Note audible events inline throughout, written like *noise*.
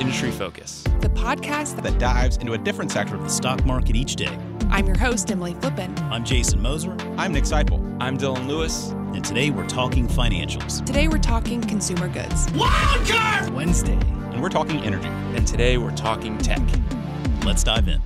Industry Focus, the podcast that dives into a different sector of the stock market each day. I'm your host, Emily Flippen. I'm Jason Moser. I'm Nick Seipel. I'm Dylan Lewis. And today we're talking financials. Today we're talking consumer goods. Wildcard Wednesday. And we're talking energy. And today we're talking tech. Let's dive in.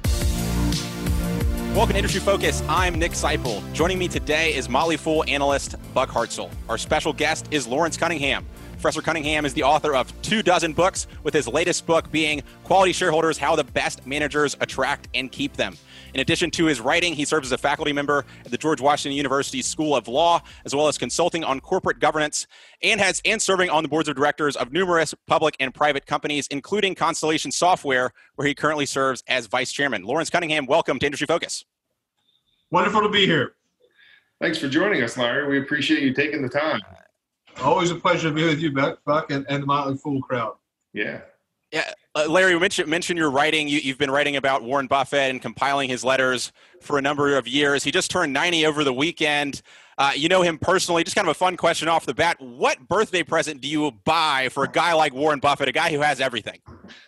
Welcome to Industry Focus. I'm Nick Seipel. Joining me today is Motley Fool analyst Buck Hartzell. Our special guest is Lawrence Cunningham. Professor Cunningham is the author of two dozen books, with his latest book being Quality Shareholders How the Best Managers Attract and Keep Them. In addition to his writing, he serves as a faculty member at the George Washington University School of Law, as well as consulting on corporate governance, and has and serving on the boards of directors of numerous public and private companies, including Constellation Software, where he currently serves as vice chairman. Lawrence Cunningham, welcome to Industry Focus. Wonderful to be here. Thanks for joining us, Larry. We appreciate you taking the time. Always a pleasure to be with you, Buck, and, and the Motley Fool crowd. Yeah. Yeah, uh, Larry, mention mention your writing. You, have been writing about Warren Buffett and compiling his letters for a number of years. He just turned 90 over the weekend. Uh, you know him personally. Just kind of a fun question off the bat. What birthday present do you buy for a guy like Warren Buffett, a guy who has everything?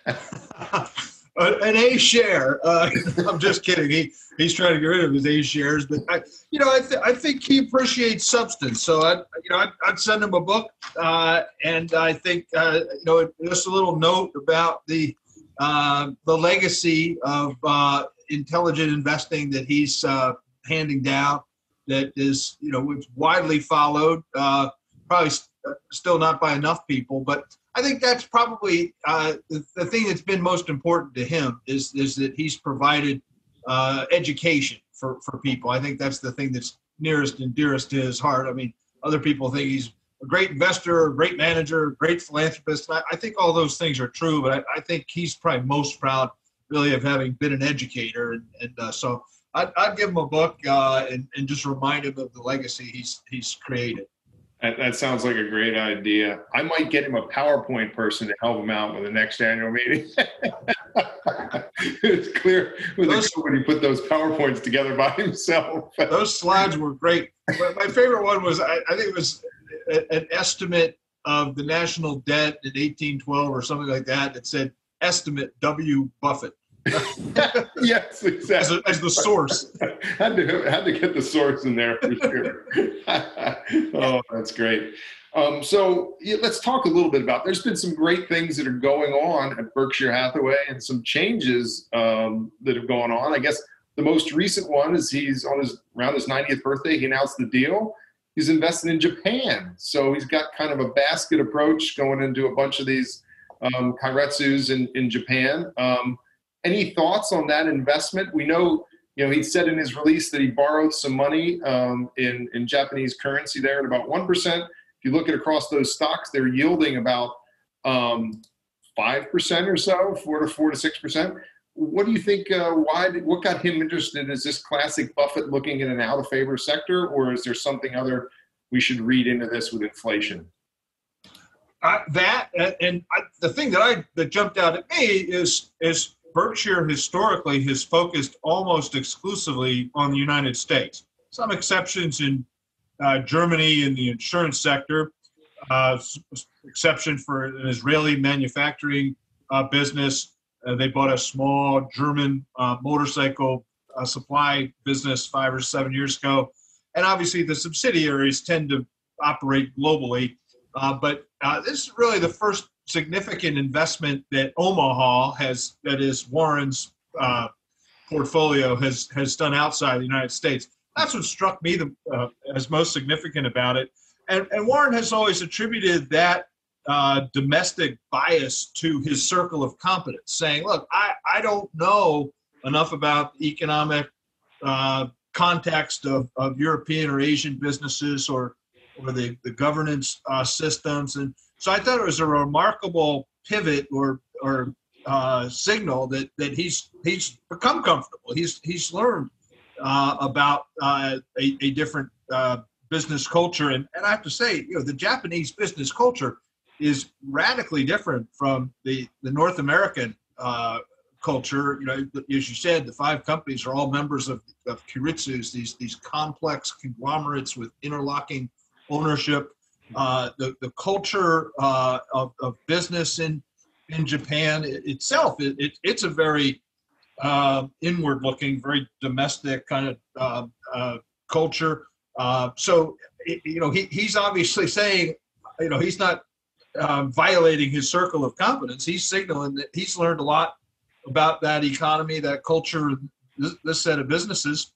*laughs* an A share. Uh, *laughs* I'm just kidding. He he's trying to get rid of his A shares, but I, you know, I, th- I think he appreciates substance. So I, you know, I'd, I'd send him a book, uh, and I think uh, you know, just a little note about the uh, the legacy of uh, intelligent investing that he's uh, handing down. That is, you know, widely followed. probably st- still not by enough people, but I think that's probably uh, the, the, thing that's been most important to him is is that he's provided uh, education for for people. I think that's the thing that's nearest and dearest to his heart. I mean, other people think he's a great investor, a great manager, great philanthropist. I, I, think all those things are true, but I, I, think he's probably most proud, really, of having been an educator. And, and uh, so I'd, I'd, give him a book uh, and, and just remind him of the legacy he's he's created. That, sounds like a great idea. I might get him a PowerPoint person to help him out with the next annual meeting. *laughs* it's clear with those, company put those PowerPoints together by himself. *laughs* those slides were great. But my favorite one was I, I think it was an estimate of the national debt in 1812 or something like that. It said estimate W. Buffett. *laughs* yes, exactly. As, a, as, the source. *laughs* had to had to get the source in there for sure. *laughs* oh, that's great. Um, so yeah, let's talk a little bit about. There's been some great things that are going on at Berkshire Hathaway, and some changes um, that have gone on. I guess the most recent one is he's on his around his 90th birthday. He announced the deal. He's investing in Japan, so he's got kind of a basket approach going into a bunch of these um, keiretsus in in Japan. Um, any thoughts on that investment? We know, you know, he said in his release that he borrowed some money um, in in Japanese currency there at about one percent. If you look at across those stocks, they're yielding about um, five percent or so, four to four to six percent. What do you think? Uh, why? What got him interested? Is this classic Buffett looking at an out of favor sector, or is there something other we should read into this with inflation? That and I, the thing that I that jumped out at me is is Berkshire historically has focused almost exclusively on the United States. Some exceptions in uh, Germany in the insurance sector, uh, exception for an Israeli manufacturing uh, business. Uh, they bought a small German uh, motorcycle uh, supply business five or seven years ago. And obviously, the subsidiaries tend to operate globally. but this is really the first significant investment that Omaha has, that is Warren's uh, portfolio has has done outside the United States. That's what struck me the, uh, as most significant about it. And, and Warren has always attributed that uh, domestic bias to his circle of competence, saying, "Look, I, I don't know enough about economic uh, context of, of European or Asian businesses or or the, the governance uh, systems and so I thought it was a remarkable pivot or or uh, signal that that he's he's become comfortable. He's he's learned uh, about uh, a, a, different uh, business culture, and, and I have to say, you know, the Japanese business culture is radically different from the the North American uh, culture. You know, as you said, the five companies are all members of of keiretsus, these these complex conglomerates with interlocking ownership uh, the, the culture uh, of, of business in in Japan itself. It, it, it's a very uh, inward looking, very domestic kind of uh, uh, culture. Uh, so, you know, he, he's obviously saying, you know, he's not violating his circle of competence. He's signaling that he's learned a lot about that economy, that culture, this, this set of businesses.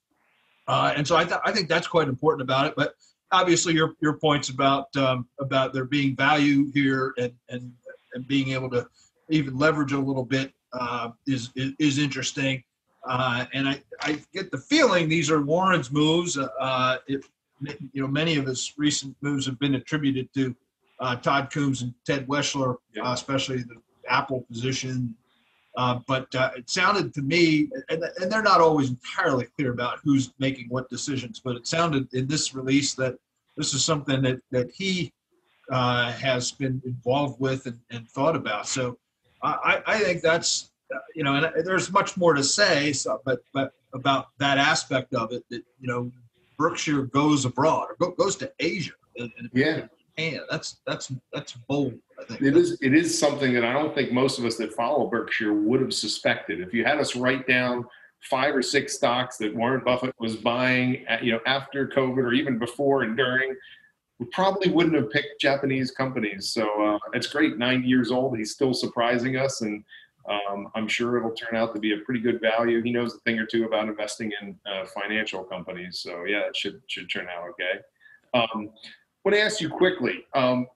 Uh, and so I, th- I think that's quite important about it. But obviously, your your points about um, about there being value here and, and and being able to even leverage a little bit uh, is, is, is interesting. Uh, and I, I get the feeling these are Warren's moves. Uh, it, you know, many of his recent moves have been attributed to uh, Todd Combs and Ted Weschler, yeah. Uh, especially the Apple position. Uh, but uh, it sounded to me, and, and they're not always entirely clear about who's making what decisions, but it sounded in this release that this is something that, that he uh, has been involved with and, and thought about. So I, I think that's uh, you know, and there's much more to say, so, but but about that aspect of it that you know, Berkshire goes abroad or go, goes to Asia. And, and yeah, and that's that's that's bold. I think it is. It is something that I don't think most of us that follow Berkshire would have suspected. If you had us write down five or six stocks that Warren Buffett was buying, at, you know, after COVID or even before and during, we probably wouldn't have picked Japanese companies. So uh, it's great. Nine years old, he's still surprising us, and um, I'm sure it'll turn out to be a pretty good value. He knows a thing or two about investing in uh, financial companies. So yeah, it should should turn out okay. Um, want to ask you quickly. Um,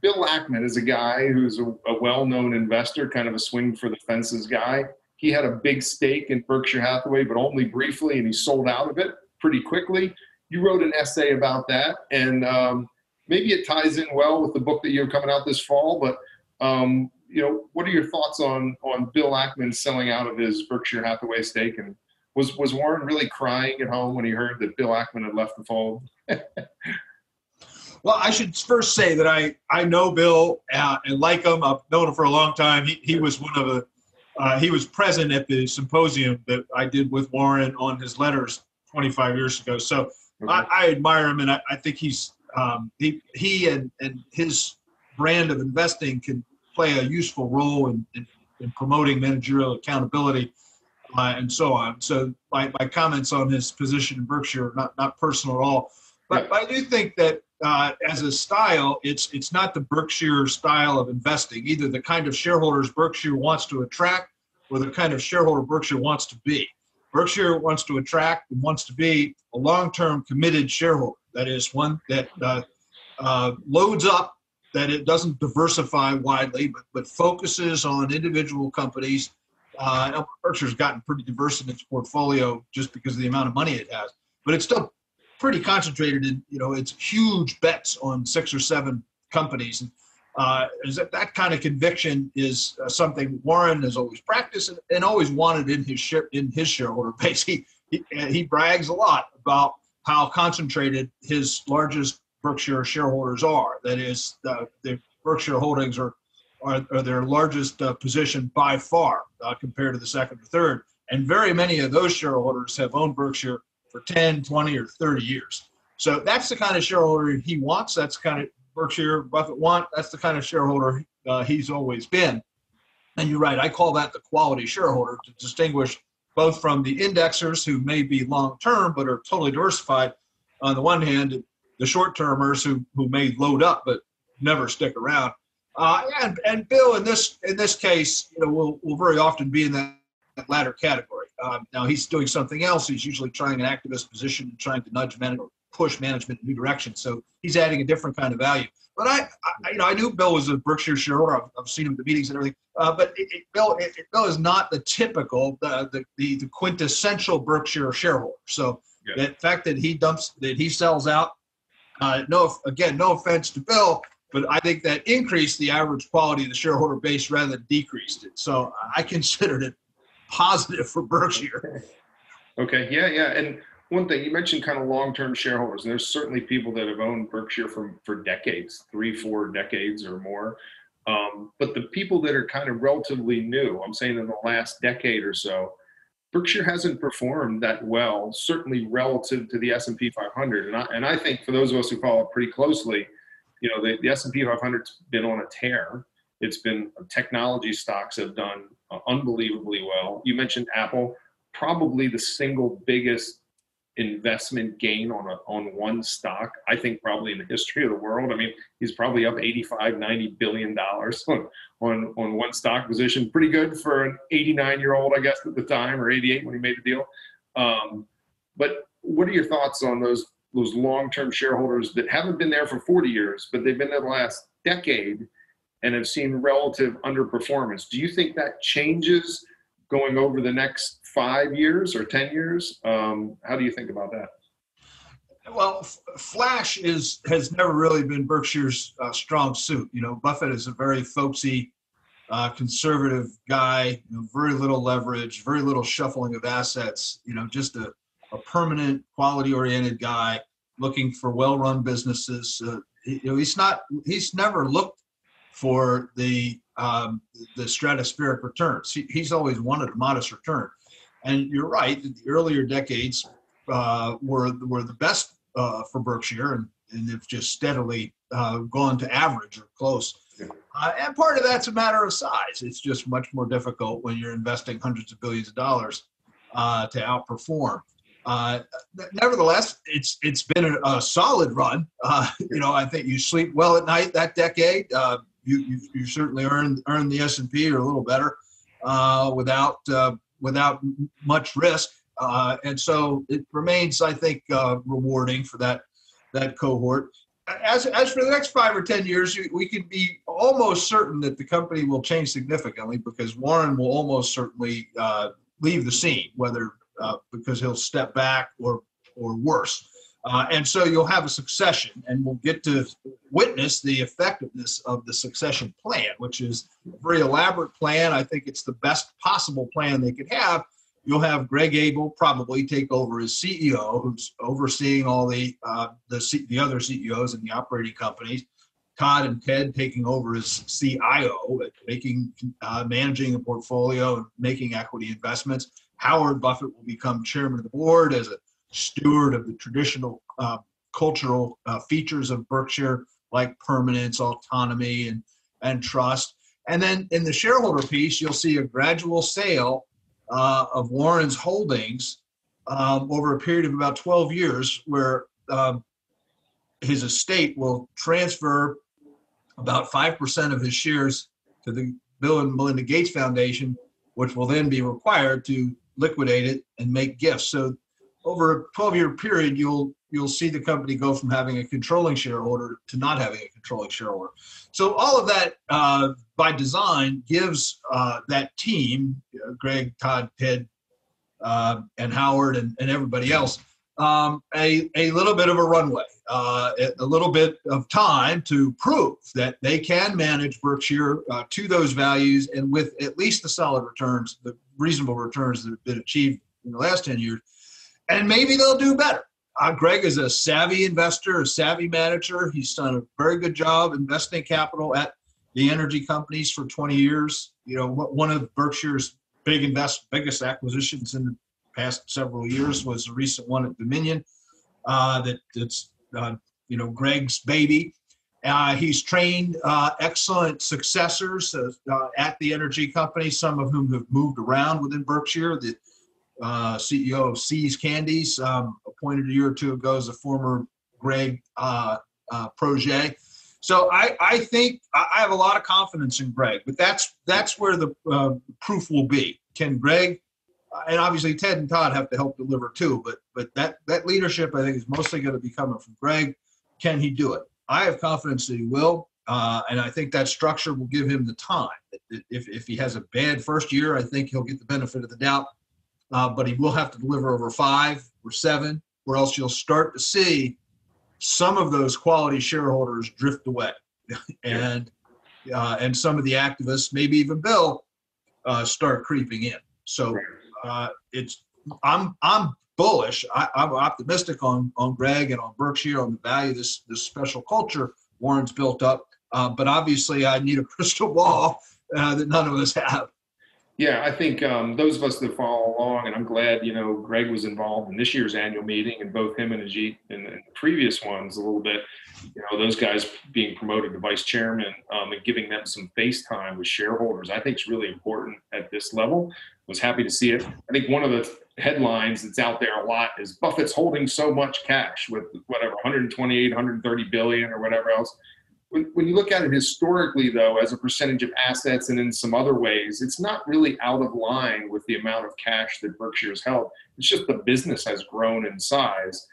Bill Ackman is a guy who's a, a well-known investor, kind of a swing for the fences guy. He had a big stake in Berkshire Hathaway, but only briefly, and he sold out of it pretty quickly. You wrote an essay about that, and um, maybe it ties in well with the book that you're coming out this fall. But um, you know, what are your thoughts on on Bill Ackman selling out of his Berkshire Hathaway stake? And was was Warren really crying at home when he heard that Bill Ackman had left the fold? *laughs* well, I should first say that I I know Bill uh, and like him. I've known him for a long time. He he was one of the uh, he was present at the symposium that I did with Warren on his letters 25 years ago. So okay. I, I, admire him, and I, I think he's um, he he and, and his brand of investing can play a useful role in, in, in promoting managerial accountability uh, and so on. So my, my comments on his position in Berkshire are not not personal at all. But, but I do think that uh, as a style, it's it's not the Berkshire style of investing, either the kind of shareholders Berkshire wants to attract or the kind of shareholder Berkshire wants to be. Berkshire wants to attract and wants to be a long-term committed shareholder. That is one that uh, uh, loads up, that it doesn't diversify widely, but, but focuses on individual companies. Uh, Berkshire's gotten pretty diverse in its portfolio just because of the amount of money it has, but it's still pretty concentrated in, you know, it's huge bets on six or seven companies. And uh, is that, that kind of conviction is uh, something Warren has always practiced and, and, always wanted in his share, in his shareholder *laughs* base. He, he, he brags a lot about how concentrated his largest Berkshire shareholders are. That is, the, the Berkshire holdings are, are, are their largest uh, position by far uh, compared to the second or third. And very many of those shareholders have owned Berkshire for 10, 20, or 30 years. So that's the kind of shareholder he wants. That's the kind of Berkshire Buffett want. That's the kind of shareholder uh, he's always been. And you're right, I call that the quality shareholder to distinguish both from the indexers who may be long term but are totally diversified on the one hand, the short termers who, who may load up but never stick around. Uh, and, and Bill, in this in this case, you know, will will very often be in that, that latter category. Um, now he's doing something else. He's usually trying an activist position and trying to nudge management, push management in new directions. So he's adding a different kind of value. But I, I, you know, I knew Bill was a Berkshire shareholder. I've, I've seen him at the meetings and everything. Uh, but it, it, Bill, it, Bill is not the typical, the, the, the, the quintessential Berkshire shareholder. So yeah. the fact that he dumps, that he sells out, uh, no, again, no offense to Bill, but I think that increased the average quality of the shareholder base rather than decreased it. So I considered it positive for Berkshire. Okay, yeah, yeah, and one thing you mentioned kind of long-term shareholders and there's certainly people that have owned berkshire for, for decades three four decades or more um, but the people that are kind of relatively new i'm saying in the last decade or so berkshire hasn't performed that well certainly relative to the s&p 500 and I, and I think for those of us who follow it pretty closely you know the, the s&p 500's been on a tear It's been technology stocks have done uh, unbelievably well. You mentioned Apple, probably the single biggest investment gain on a, on one stock i think probably in the history of the world. I mean he's probably up 85 90 billion dollars *laughs* on, on on one stock position. Pretty good for an 89 year old i guess at the time or 88 when he made the deal. Um, but what are your thoughts on those those long-term shareholders that haven't been there for 40 years but they've been there the last decade and have seen relative underperformance do you think that changes going over the next five years or 10 years? Um, how do you think about that? Well, Flash is has never really been Berkshire's uh, strong suit. You know, Buffett is a very folksy, uh, conservative guy. You know, very little leverage, very little shuffling of assets. You know, just a, a permanent, quality-oriented guy looking for well-run businesses. Uh, you know, he's not. He's never looked for the um, the stratospheric returns. He, he's always wanted a modest return. And you're right, the earlier decades uh, were were the best uh, for Berkshire, and, and they've just steadily uh, gone to average or close. Uh, and part of that's a matter of size. It's just much more difficult when you're investing hundreds of billions of dollars uh, to outperform. Uh, nevertheless, it's it's been a, a solid run. you know, I think you sleep well at night that decade. You, you, you certainly earned earned the S and P or a little better without without much risk. Uh, and so it remains, I think, uh, rewarding for that that cohort. As, as for the next five or ten years, we can be almost certain that the company will change significantly because Warren will almost certainly uh, leave the scene, whether uh, because he'll step back or or worse. Uh, and so you'll have a succession, and we'll get to witness the effectiveness of the succession plan, which is a very elaborate plan. I think it's the best possible plan they could have. You'll have Greg Abel probably take over as CEO, who's overseeing all the uh, the, C- the other CEOs in the operating companies. Todd and Ted taking over as CIO, making uh, managing a portfolio and making equity investments. Howard Buffett will become chairman of the board as a steward of the traditional uh, cultural uh, features of Berkshire, like permanence, autonomy, and, and trust. And then in the shareholder piece, you'll see a gradual sale uh, of Warren's holdings um, over a period of about 12 years, where um, his estate will transfer about 5% of his shares to the Bill and Melinda Gates Foundation, which will then be required to liquidate it and make gifts. So over a 12 year period, you'll you'll see the company go from having a controlling shareholder to not having a controlling shareholder. So all of that, uh, by design, gives uh, that team, uh, Greg, Todd, Ted, uh, and Howard, and, and everybody else, um, a, a little bit of a runway, uh, a little bit of time to prove that they can manage Berkshire uh, to those values and with at least the solid returns, the reasonable returns that have been achieved in the last 10 years and maybe they'll do better. Uh, Greg is a savvy investor, a savvy manager. He's done a very good job investing capital at the energy companies for 20 years. You know, one of Berkshire's big invest, biggest acquisitions in the past several years was the recent one at Dominion. Uh, that that's uh, you know Greg's baby. Uh, he's trained uh, excellent successors uh, uh, at the energy company, some of whom have moved around within Berkshire. Uh, CEO of See's Candies, um, appointed a year or two ago as a former Greg uh, uh, protege. So I, I think I have a lot of confidence in Greg, but that's that's where the uh, proof will be. Can Greg and obviously Ted and Todd have to help deliver too, but but that that leadership I think is mostly going to be coming from Greg. Can he do it? I have confidence that he will, uh, and I think that structure will give him the time. If if he has a bad first year, I think he'll get the benefit of the doubt uh, but he will have to deliver over five or seven, or else you'll start to see some of those quality shareholders drift away, *laughs* and uh, and some of the activists, maybe even Bill, uh, start creeping in. So uh, it's I'm I'm bullish. I, am optimistic on on Greg and on Berkshire on the value of this this special culture Warren's built up. Uh, but obviously, I need a *laughs* crystal ball uh, that none of us have. Yeah, I think um, those of us that follow along, and I'm glad you know Greg was involved in this year's annual meeting, and both him and Ajit in the previous ones a little bit. You know, those guys being promoted to vice chairman um, and giving them some face time with shareholders, I think is really important at this level. Was happy to see it. I think one of the headlines that's out there a lot is Buffett's holding so much cash with whatever 128, 130 billion or whatever else when, when you look at it historically, though, as a percentage of assets and in some other ways, it's not really out of line with the amount of cash that Berkshire has held. It's just the business has grown in size.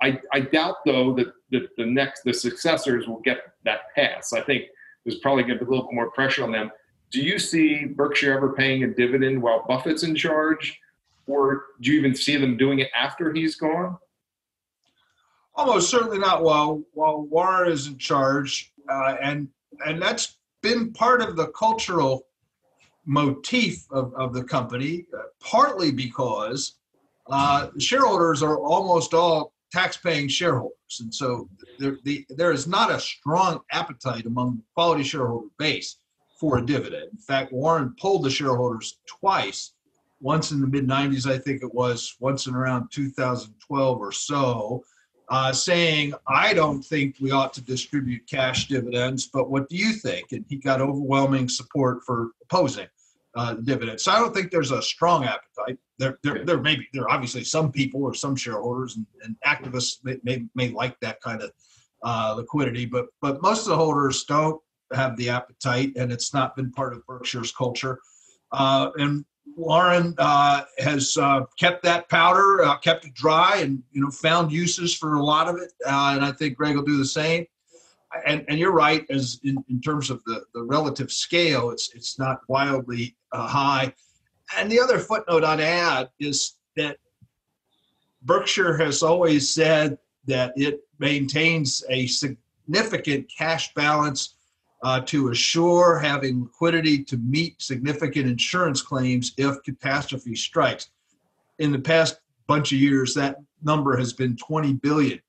I, I doubt, though, that, that the next the successors will get that pass. I think there's probably going to be a little more pressure on them. Do you see Berkshire ever paying a dividend while Buffett's in charge, or do you even see them doing it after he's gone? Almost certainly not while while Warren is in charge uh, and and that's been part of the cultural motif of, of the company, uh, partly because uh, shareholders are almost all tax-paying shareholders, and so there, the, there is not a strong appetite among the quality shareholder base for a dividend. In fact, Warren pulled the shareholders twice, once in the mid 90s, I think it was, once in around 2012 or so uh, saying, I don't think we ought to distribute cash dividends, but what do you think? And he got overwhelming support for opposing uh, dividends. So I don't think there's a strong appetite. There, there, there may be, there are obviously some people or some shareholders and, and activists may, may, may, like that kind of uh, liquidity, but, but most of the holders don't have the appetite and it's not been part of Berkshire's culture. Uh, and Warren uh, has uh, kept that powder, uh, kept it dry, and you know found uses for a lot of it. Uh, and I think Greg will do the same. And, and you're right, as in, in terms of the, the relative scale, it's it's not wildly uh, high. And the other footnote I'd add is that Berkshire has always said that it maintains a significant cash balance uh, to assure having liquidity to meet significant insurance claims if catastrophe strikes. In the past bunch of years, that number has been 20 billion.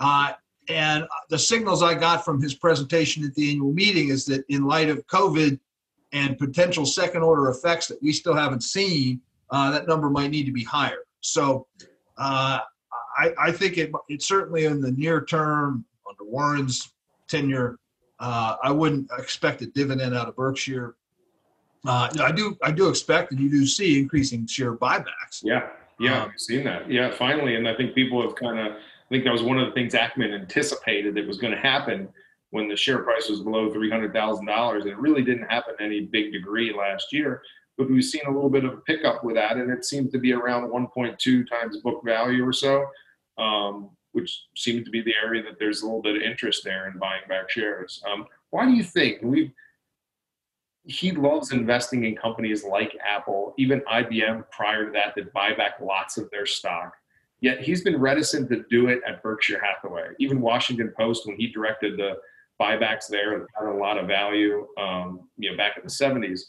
Uh, and the signals I got from his presentation at the annual meeting is that in light of COVID and potential second order effects that we still haven't seen, uh, that number might need to be higher. So uh, I, I, think it, it certainly in the near term under Warren's tenure uh, I wouldn't expect a dividend out of Berkshire. Uh, I do, I do expect, and you do see increasing share buybacks. Yeah, yeah, um, I've seen that. Yeah, finally, and I think people have kind of. I think that was one of the things Ackman anticipated that was going to happen when the share price was below three hundred thousand dollars, and it really didn't happen any big degree last year. But we've seen a little bit of a pickup with that, and it seems to be around 1.2 times book value or so. Um, which seems to be the area that there's a little bit of interest there in buying back shares. Um, why do you think we? He loves investing in companies like Apple, even IBM prior to that, that buy back lots of their stock. Yet he's been reticent to do it at Berkshire Hathaway. Even Washington Post, when he directed the buybacks there, had a lot of value. Um, you know, back in the '70s.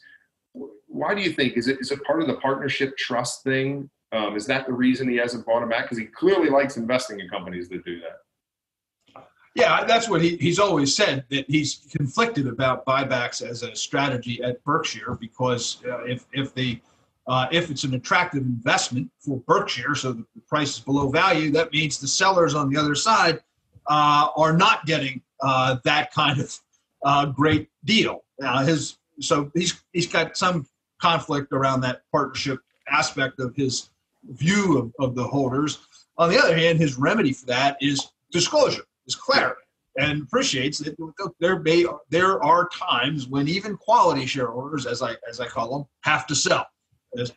Why do you think? Is it is it part of the partnership trust thing um, is that the reason he hasn't bought him back? Because he clearly likes investing in companies that do that. Yeah, that's what he, he's always said that he's conflicted about buybacks as a strategy at Berkshire because uh, if if the uh, if it's an attractive investment for Berkshire, so the price is below value, that means the sellers on the other side uh, are not getting uh, that kind of uh, great deal. his so he's he's got some conflict around that partnership aspect of his view of, of the holders. On the other hand, his remedy for that is disclosure, is clarity, and appreciates that there may there are times when even quality shareholders, as I as I call them, have to sell.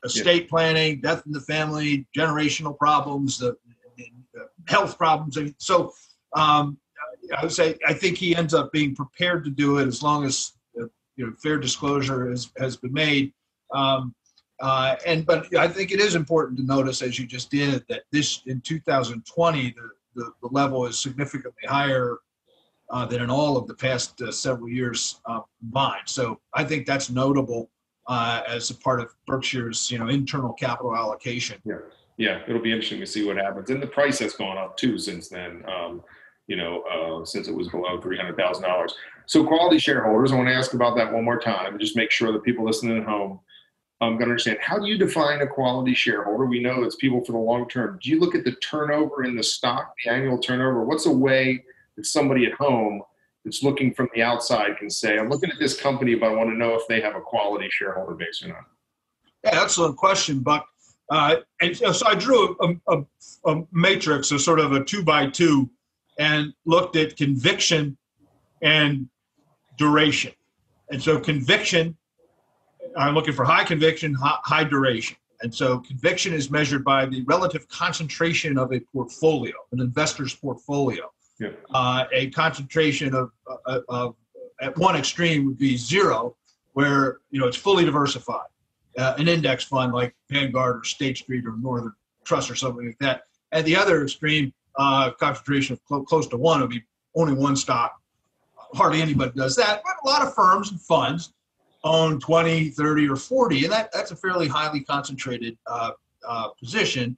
Estate yeah. planning, death in the family, generational problems, the, health problems. So um, I would say I think he ends up being prepared to do it as long as you know fair disclosure has, has been made. Um, uh, and but I think it is important to notice, as you just did, that this in 2020 the, the, the level is significantly higher uh, than in all of the past uh, several years uh, combined. So I think that's notable uh, as a part of Berkshire's you know internal capital allocation. Yeah, yeah, it'll be interesting to see what happens, and the price has gone up too since then. Um, you know, uh, since it was below three hundred thousand dollars. So, quality shareholders, I want to ask about that one more time. Just make sure that people listening at home I'm going to understand how do you define a quality shareholder? We know it's people for the long term. Do you look at the turnover in the stock, the annual turnover? What's a way that somebody at home that's looking from the outside can say, I'm looking at this company, but I want to know if they have a quality shareholder base or not? Yeah, excellent question, Buck. Uh, and so I drew a, a, a matrix, a sort of a two by two, and looked at conviction and duration. And so conviction, I'm looking for high conviction, high, high duration. And so conviction is measured by the relative concentration of a portfolio, an investor's portfolio. Yeah. Uh, a concentration of, uh, of at one extreme would be zero, where you know it's fully diversified. Uh, an index fund like Vanguard or State Street or Northern Trust or something like that. At the other extreme, uh, concentration of cl- close to one would be only one stock. Hardly anybody does that, but a lot of firms and funds own 20, 30, or 40, and that, that's a fairly highly concentrated uh, uh, position.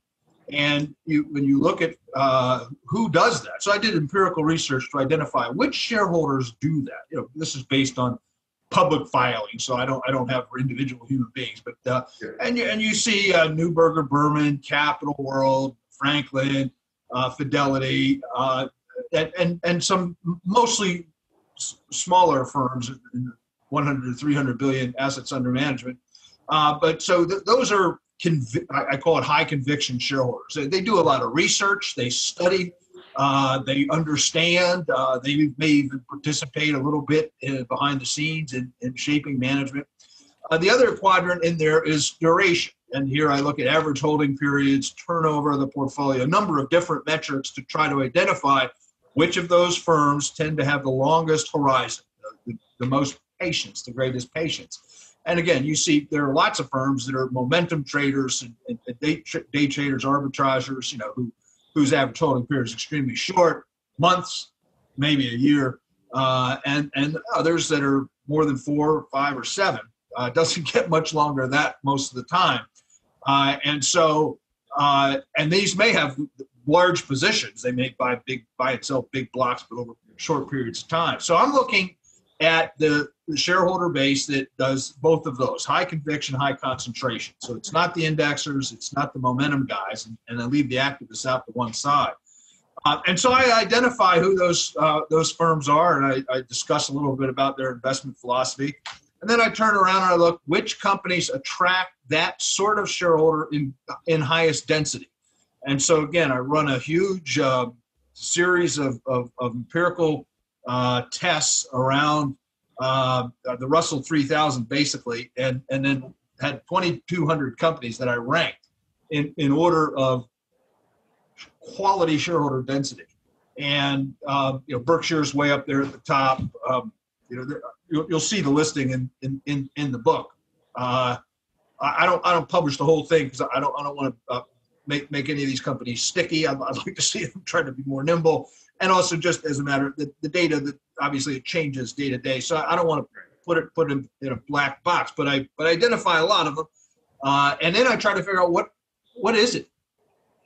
And you, when you look at uh, who does that, so I did empirical research to identify which shareholders do that. You know, this is based on public filing, so I don't I don't have individual human beings, but uh, and you and you see uh, Neuberger Berman, Capital World, Franklin, uh, Fidelity, uh, and, and some mostly s- smaller firms, 100 to 300 billion assets under management. Uh, but so th- those are I, I call it high conviction shareholders. They, they do a lot of research, they study, uh, they understand, uh, they may even participate a little bit in, behind the scenes in, in shaping management. Uh, the other quadrant in there is duration. And here I look at average holding periods, turnover of the portfolio, a number of different metrics to try to identify which of those firms tend to have the longest horizon, the, the most patience, the greatest patience. And again, you see there are lots of firms that are momentum traders and, and, day, tra- day traders, arbitragers, you know, who whose average holding period is extremely short, months, maybe a year, uh, and and others that are more than four, five, or seven. Uh, *laughs* doesn't get much longer than that most of the time, uh, and so uh, and these may have large positions. They may buy big buy sell big blocks, but over short periods of time. So I'm looking at the shareholder base that does both of those high conviction, high concentration. So it's not the indexers, it's not the momentum guys, and, and I leave the activists out to one side. Uh, and so I identify who those uh, those firms are, and I, I discuss a little bit about their investment philosophy. And then I turn around and I look which companies attract that sort of shareholder in in highest density. And so again, I run a huge uh, series of, of, of empirical uh, tests around uh, the Russell 3000, basically, and and then had 2,200 companies that I ranked in in order of quality shareholder density. And uh, you know, Berkshire's way up there at the top. Um, you know, there, you'll, you'll see the listing in in in, in the book. Uh, I, don't I don't publish the whole thing because I don't I don't want to uh, make make any of these companies sticky. I'd, I'd like to see *laughs* them try to be more nimble, and also just as a matter of the, the data that obviously it changes day to day. So I don't want to put it put it in, a black box, but I but I identify a lot of them, uh, and then I try to figure out what what is it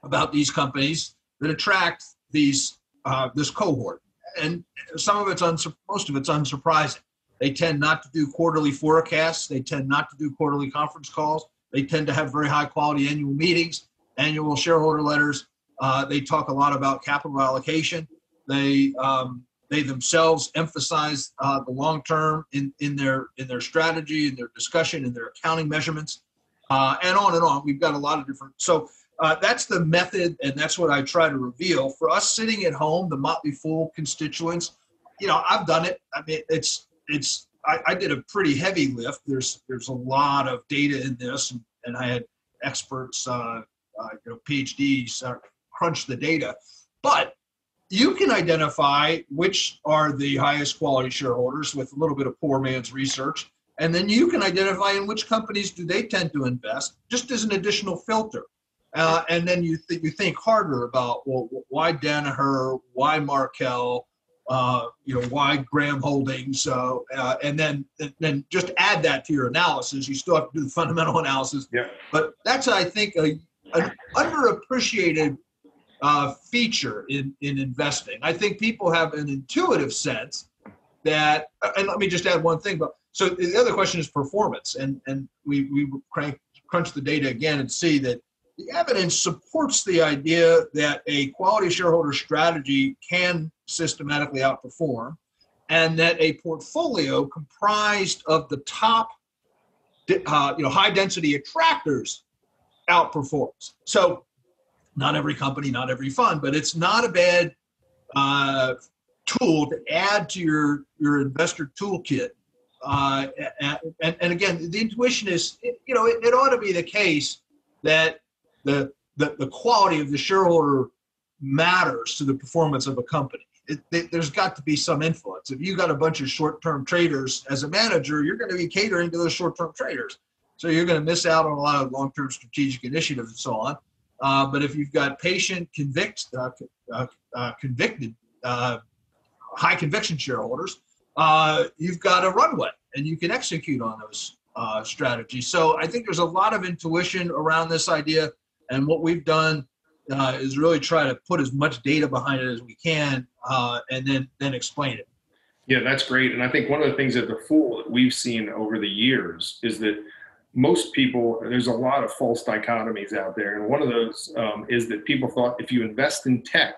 about these companies that attract these uh, this cohort, and some of it's unsu- most of it's unsurprising. They tend not to do quarterly forecasts. They tend not to do quarterly conference calls. They tend to have very high quality annual meetings, annual shareholder letters. Uh, they talk a lot about capital allocation. They um, they themselves emphasize uh, the long term in, in their in their strategy, in their discussion, in their accounting measurements, uh, and on and on. We've got a lot of different. So uh, that's the method, and that's what I try to reveal for us sitting at home, the Motley Fool constituents. You know, I've done it. I mean, it's it's. I, I did a pretty heavy lift. There's there's a lot of data in this, and, and I had experts, uh, uh, you know, PhDs uh, crunch the data, but you can identify which are the highest quality shareholders with a little bit of poor man's research and then you can identify in which companies do they tend to invest just as an additional filter. Uh, and then you, th- you think harder about well why danaher why markel uh, you know why graham holdings uh, uh, and then then just add that to your analysis. You still have to do the fundamental analysis. Yeah. but that's i think a, an underappreciated uh, feature in, in investing. I think people have an intuitive sense that, and let me just add one thing, but so the other question is performance, and and we we crank, crunch the data again and see that the evidence supports the idea that a quality shareholder strategy can systematically outperform, and that a portfolio comprised of the top, uh, you know, high density attractors outperforms. So, not every company, not every fund, but it's not a bad uh, tool to add to your your investor toolkit. Uh, and, and again, the intuition is, you know, it, it ought to be the case that the, the the quality of the shareholder matters to the performance of a company. It, it, there's got to be some influence. If you got a bunch of short-term traders as a manager, you're going to be catering to those short-term traders. So you're going to miss out on a lot of long-term strategic initiatives and so on. Uh, but if you've got patient, convict, uh, uh, uh convicted, uh, high conviction shareholders, uh, you've got a runway and you can execute on those strategies. So I think there's a lot of intuition around this idea. And what we've done is really try to put as much data behind it as we can and then, then explain it. Yeah, that's great. And I think one of the things that the Fool that we've seen over the years is that most people, there's a lot of false dichotomies out there. And one of those um, is that people thought if you invest in tech,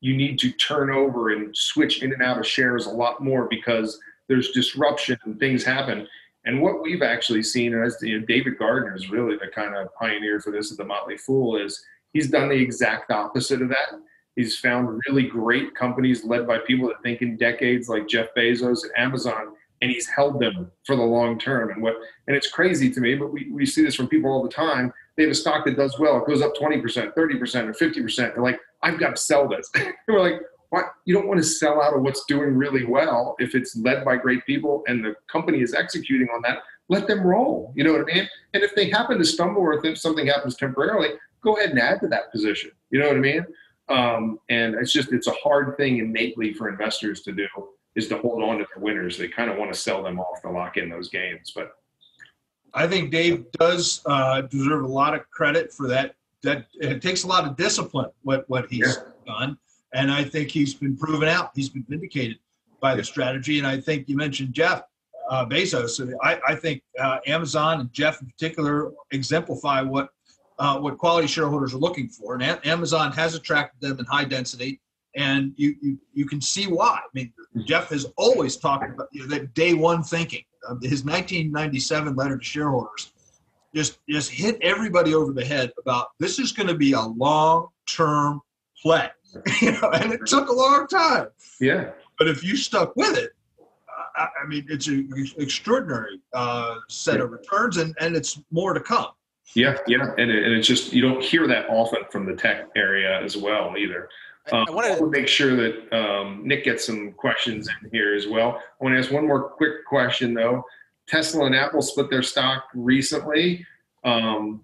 you need to turn over and switch in and out of shares a lot more because there's disruption and things happen. And what we've actually seen, as you know, David Gardner is really the kind of pioneer for this at the Motley Fool, is he's done the exact opposite of that. He's found really great companies led by people that think in decades, like Jeff Bezos and Amazon, and he's held them for the long term. And what and it's crazy to me, but we, we see this from people all the time. They have a stock that does well, it goes up 20%, 30%, or 50%. They're like, I've got to sell this. *laughs* We're like, what? You don't want to sell out of what's doing really well if it's led by great people and the company is executing on that. Let them roll. You know what I mean? And if they happen to stumble or if something happens temporarily, go ahead and add to that position. You know what I mean? Um, and it's just it's a hard thing innately for investors to do is to hold on to their winners. They kind of want to sell them off to lock in those gains. But I think Dave does uh, deserve a lot of credit for that. That it takes a lot of discipline what what he's yeah. done, and I think he's been proven out. He's been vindicated by the strategy, and I think you mentioned Jeff uh, Bezos. I, I think uh, Amazon and Jeff in particular exemplify what uh, what quality shareholders are looking for, and a- Amazon has attracted them in high density and you you, you can see why. I mean, Jeff has always talked about you know, that day one thinking. Uh, his 1997 letter to shareholders just just hit everybody over the head about this is going to be a long term play, *laughs* you know, and it took a long time. Yeah. But if you stuck with it, uh, I mean, it's an extraordinary uh, set of returns, and and it's more to come. Yeah, yeah, and, it, and it's just you don't hear that often from the tech area as well either. Um, I, wanted to make sure that um, Nick gets some questions in here as well. I want to ask one more quick question though. Tesla and Apple split their stock recently. Um,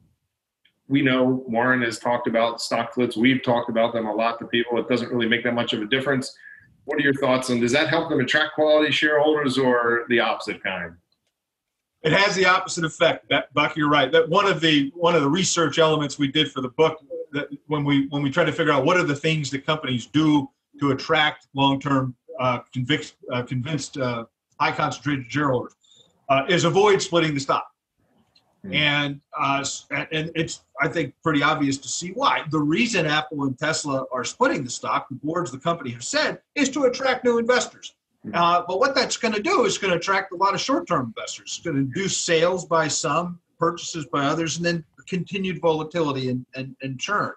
we know Warren has talked about stock splits. We've talked about them a lot to people. It doesn't really make that much of a difference. What are your thoughts on? Does that help them attract quality shareholders or the opposite kind? It has the opposite effect. Buck, you're right. That one of the one of the research elements we did for the book that when we when we try to figure out what are the things that companies do to attract long-term uh, convinced uh, convinced uh, high concentrated shareholders uh, is avoid splitting the stock. Mm-hmm. And uh, and it's I think pretty obvious to see why. The reason Apple and Tesla are splitting the stock, the boards of the company have said, is to attract new investors. Hmm. Uh, but what that's going to do is going to attract a lot of short-term investors. It's going to induce sales by some, purchases by others, and then continued volatility and, and, and churn.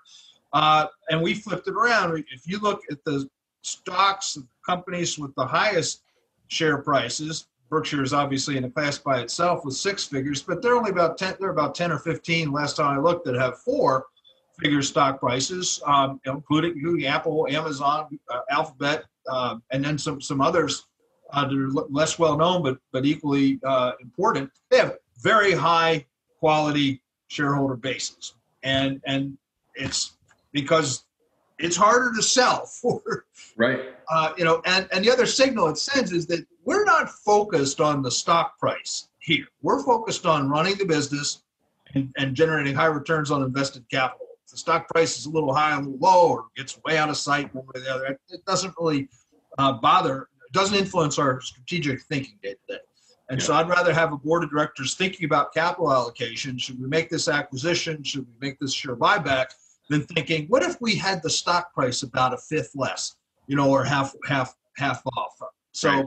Uh, and we flipped it around. If you look at the stocks companies with the highest share prices, Berkshire is obviously in a class by itself with six figures, but they're only about 10, they're about 10 or 15 last time I looked that have four figure stock prices, um, including, including Apple, Amazon, uh, Alphabet, uh, and then some, some others uh, that are less well known but, but equally uh, important. They have very high quality shareholder bases. And and it's because it's harder to sell *laughs* for right. Uh, you know, and, and the other signal it sends is that we're not focused on the stock price here. We're focused on running the business and, and generating high returns on invested capital. If the stock price is a little high, a little low, or gets way out of sight one way or the other, it doesn't really uh, bother, it doesn't influence our strategic thinking day to day. And so I'd rather have a board of directors thinking about capital allocation. Should we make this acquisition? Should we make this share buyback? Than thinking, what if we had the stock price about a fifth less, you know, or half half half off? So Right.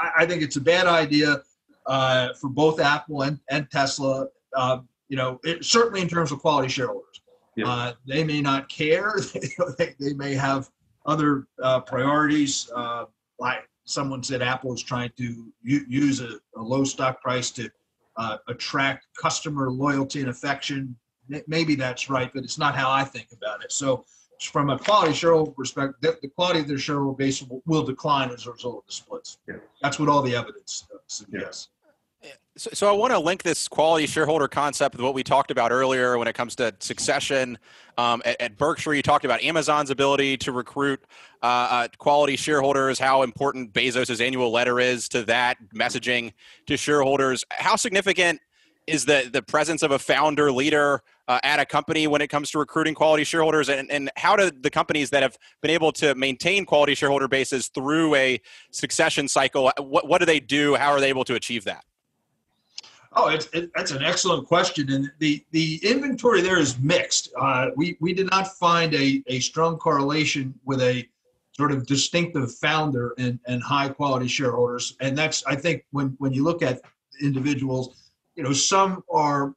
I, I think it's a bad idea uh, for both Apple and, and Tesla. Uh, you know, it, certainly in terms of quality shareholders. Yeah. Uh, they may not care. *laughs* they, they may have other uh, priorities. Uh, like someone said, Apple is trying to u- use a, a low stock price to uh, attract customer loyalty and affection. May- Maybe that's right, but it's not how I think about it. So, from a quality shareholder perspective, the, the quality of their shareholder base will, will decline as a result of the splits. Yeah. That's what all the evidence uh, suggests. So, so I want to link this quality shareholder concept with what we talked about earlier when it comes to succession. Um, at, at Berkshire, you talked about Amazon's ability to recruit uh, uh, quality shareholders, how important Bezos' annual letter is to that messaging to shareholders. How significant is the, the presence of a founder leader uh, at a company when it comes to recruiting quality shareholders? And, and how do the companies that have been able to maintain quality shareholder bases through a succession cycle, what, what do they do? How are they able to achieve that? Oh, it's, it, that's an excellent question, and the the inventory there is mixed. Uh, we we did not find a a strong correlation with a sort of distinctive founder and and high quality shareholders, and that's I think when when you look at individuals, you know, some are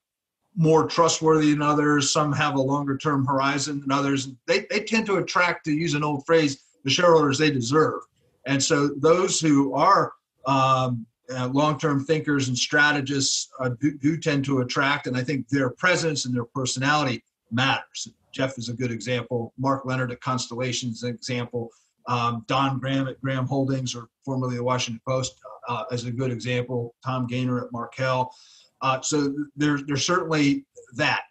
more trustworthy than others. Some have a longer term horizon than others. They they tend to attract, to use an old phrase, the shareholders they deserve, and so those who are um, uh, long-term thinkers and strategists uh, do, do tend to attract, and I think their presence and their personality matters. Jeff is a good example. Mark Leonard at Constellation is an example. Um, Don Graham at Graham Holdings, or formerly the Washington Post, uh, is a good example. Tom Gaynor at Markel. Uh, so there's there's certainly that.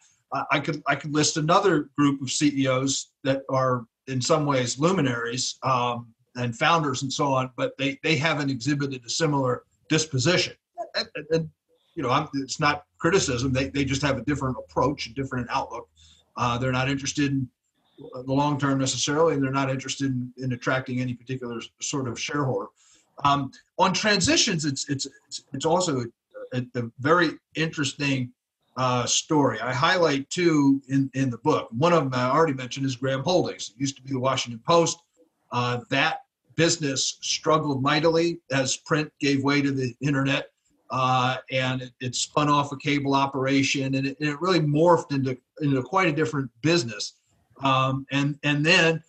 I could I could list another group of CEOs that are in some ways luminaries um, and founders and so on, but they they haven't exhibited a similar disposition. And, and- you know, I'm, it's not criticism. They, they just have a different approach, a different outlook. Uh, they're not interested in the long term necessarily, and they're not interested in, in attracting any particular sort of shareholder. Um, on transitions, it's it's it's, it's also a, a very interesting uh, story. I highlight two in in the book. One of them I already mentioned is Graham Holdings. It used to be the Washington Post. Uh, that business struggled mightily as print gave way to the internet uh, and it, it spun off a cable operation and it, and it really morphed into, into quite a different business. Um, and and then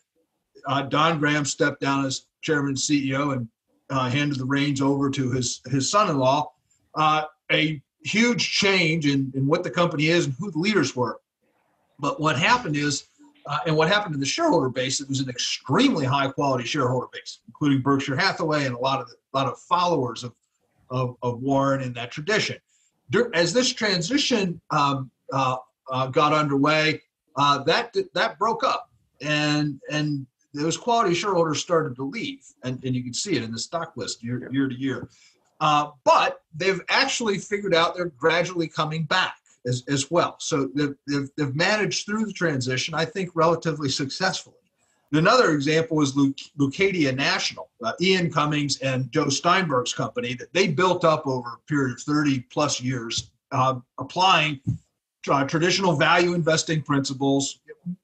uh, don graham stepped down as chairman and ceo and uh, handed the reins over to his his son-in-law. Uh, a huge change in, in what the company is and who the leaders were. But what happened is uh, and what happened to the shareholder base, it was an extremely high quality shareholder base, including Berkshire Hathaway and a lot of the, lot of followers of, of, of Warren in that tradition. As this transition um, uh, uh, got underway, uh, that that broke up, and and those quality shareholders started to leave, and, and you can see it in the stock list year year to year. Uh, but they've actually figured out they're gradually coming back as, as well. So they've, they've, they've managed through the transition, I think, relatively successfully. Another example is Luc- Leucadia National, uh, Ian Cummings and Joe Steinberg's company that they built up over a period of 30 plus years, uh, applying uh, traditional value investing principles,